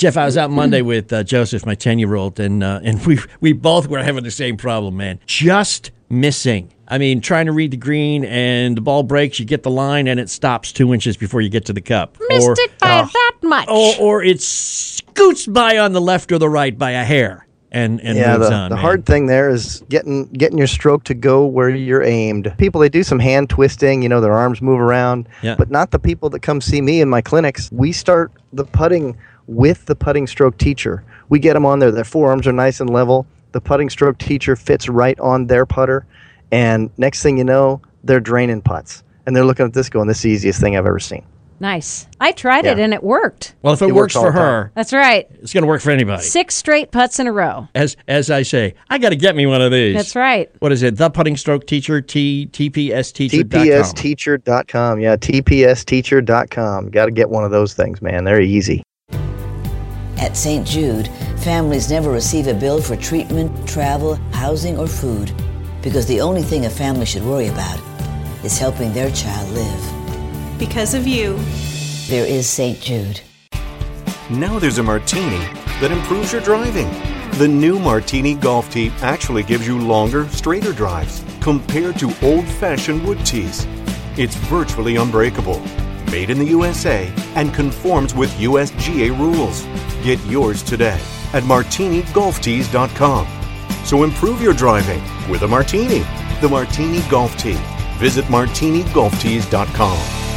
[SPEAKER 9] Jeff, I was out Monday with uh, Joseph, my ten-year-old, and uh, and we we both were having the same problem, man. Just missing. I mean, trying to read the green, and the ball breaks. You get the line, and it stops two inches before you get to the cup.
[SPEAKER 10] Missed
[SPEAKER 9] or,
[SPEAKER 10] it by that much.
[SPEAKER 9] or or it scoots by on the left or the right by a hair, and and
[SPEAKER 4] yeah, the,
[SPEAKER 9] on.
[SPEAKER 4] the hard thing there is getting getting your stroke to go where you're aimed. People they do some hand twisting, you know, their arms move around,
[SPEAKER 9] Yeah.
[SPEAKER 4] but not the people that come see me in my clinics. We start the putting with the putting stroke teacher. We get them on there. Their forearms are nice and level. The putting stroke teacher fits right on their putter, and next thing you know, they're draining putts, and they're looking at this going, "This is the easiest thing I've ever seen."
[SPEAKER 10] Nice. I tried it
[SPEAKER 4] Yeah.
[SPEAKER 10] and it worked.
[SPEAKER 9] Well, if it,
[SPEAKER 4] It
[SPEAKER 9] works
[SPEAKER 4] works all
[SPEAKER 9] for
[SPEAKER 4] the time.
[SPEAKER 9] her,
[SPEAKER 10] That's right.
[SPEAKER 9] it's going to work for anybody.
[SPEAKER 10] Six straight putts in a row.
[SPEAKER 9] As as I say, I got to get me one of these.
[SPEAKER 10] That's right.
[SPEAKER 9] What is it? The putting stroke teacher, T TPS teacher.
[SPEAKER 4] TPSteacher.com. Yeah, TPSteacher.com. Got to get one of those things, man. They're easy.
[SPEAKER 17] At St. Jude, families never receive a bill for treatment, travel, housing, or food because the only thing a family should worry about is helping their child live.
[SPEAKER 18] Because of you.
[SPEAKER 17] There is St. Jude.
[SPEAKER 16] Now there's a martini that improves your driving. The new Martini Golf Tee actually gives you longer, straighter drives compared to old fashioned wood tees. It's virtually unbreakable, made in the USA, and conforms with USGA rules. Get yours today at martinigolftees.com. So improve your driving with a martini. The Martini Golf Tee. Visit martinigolftees.com.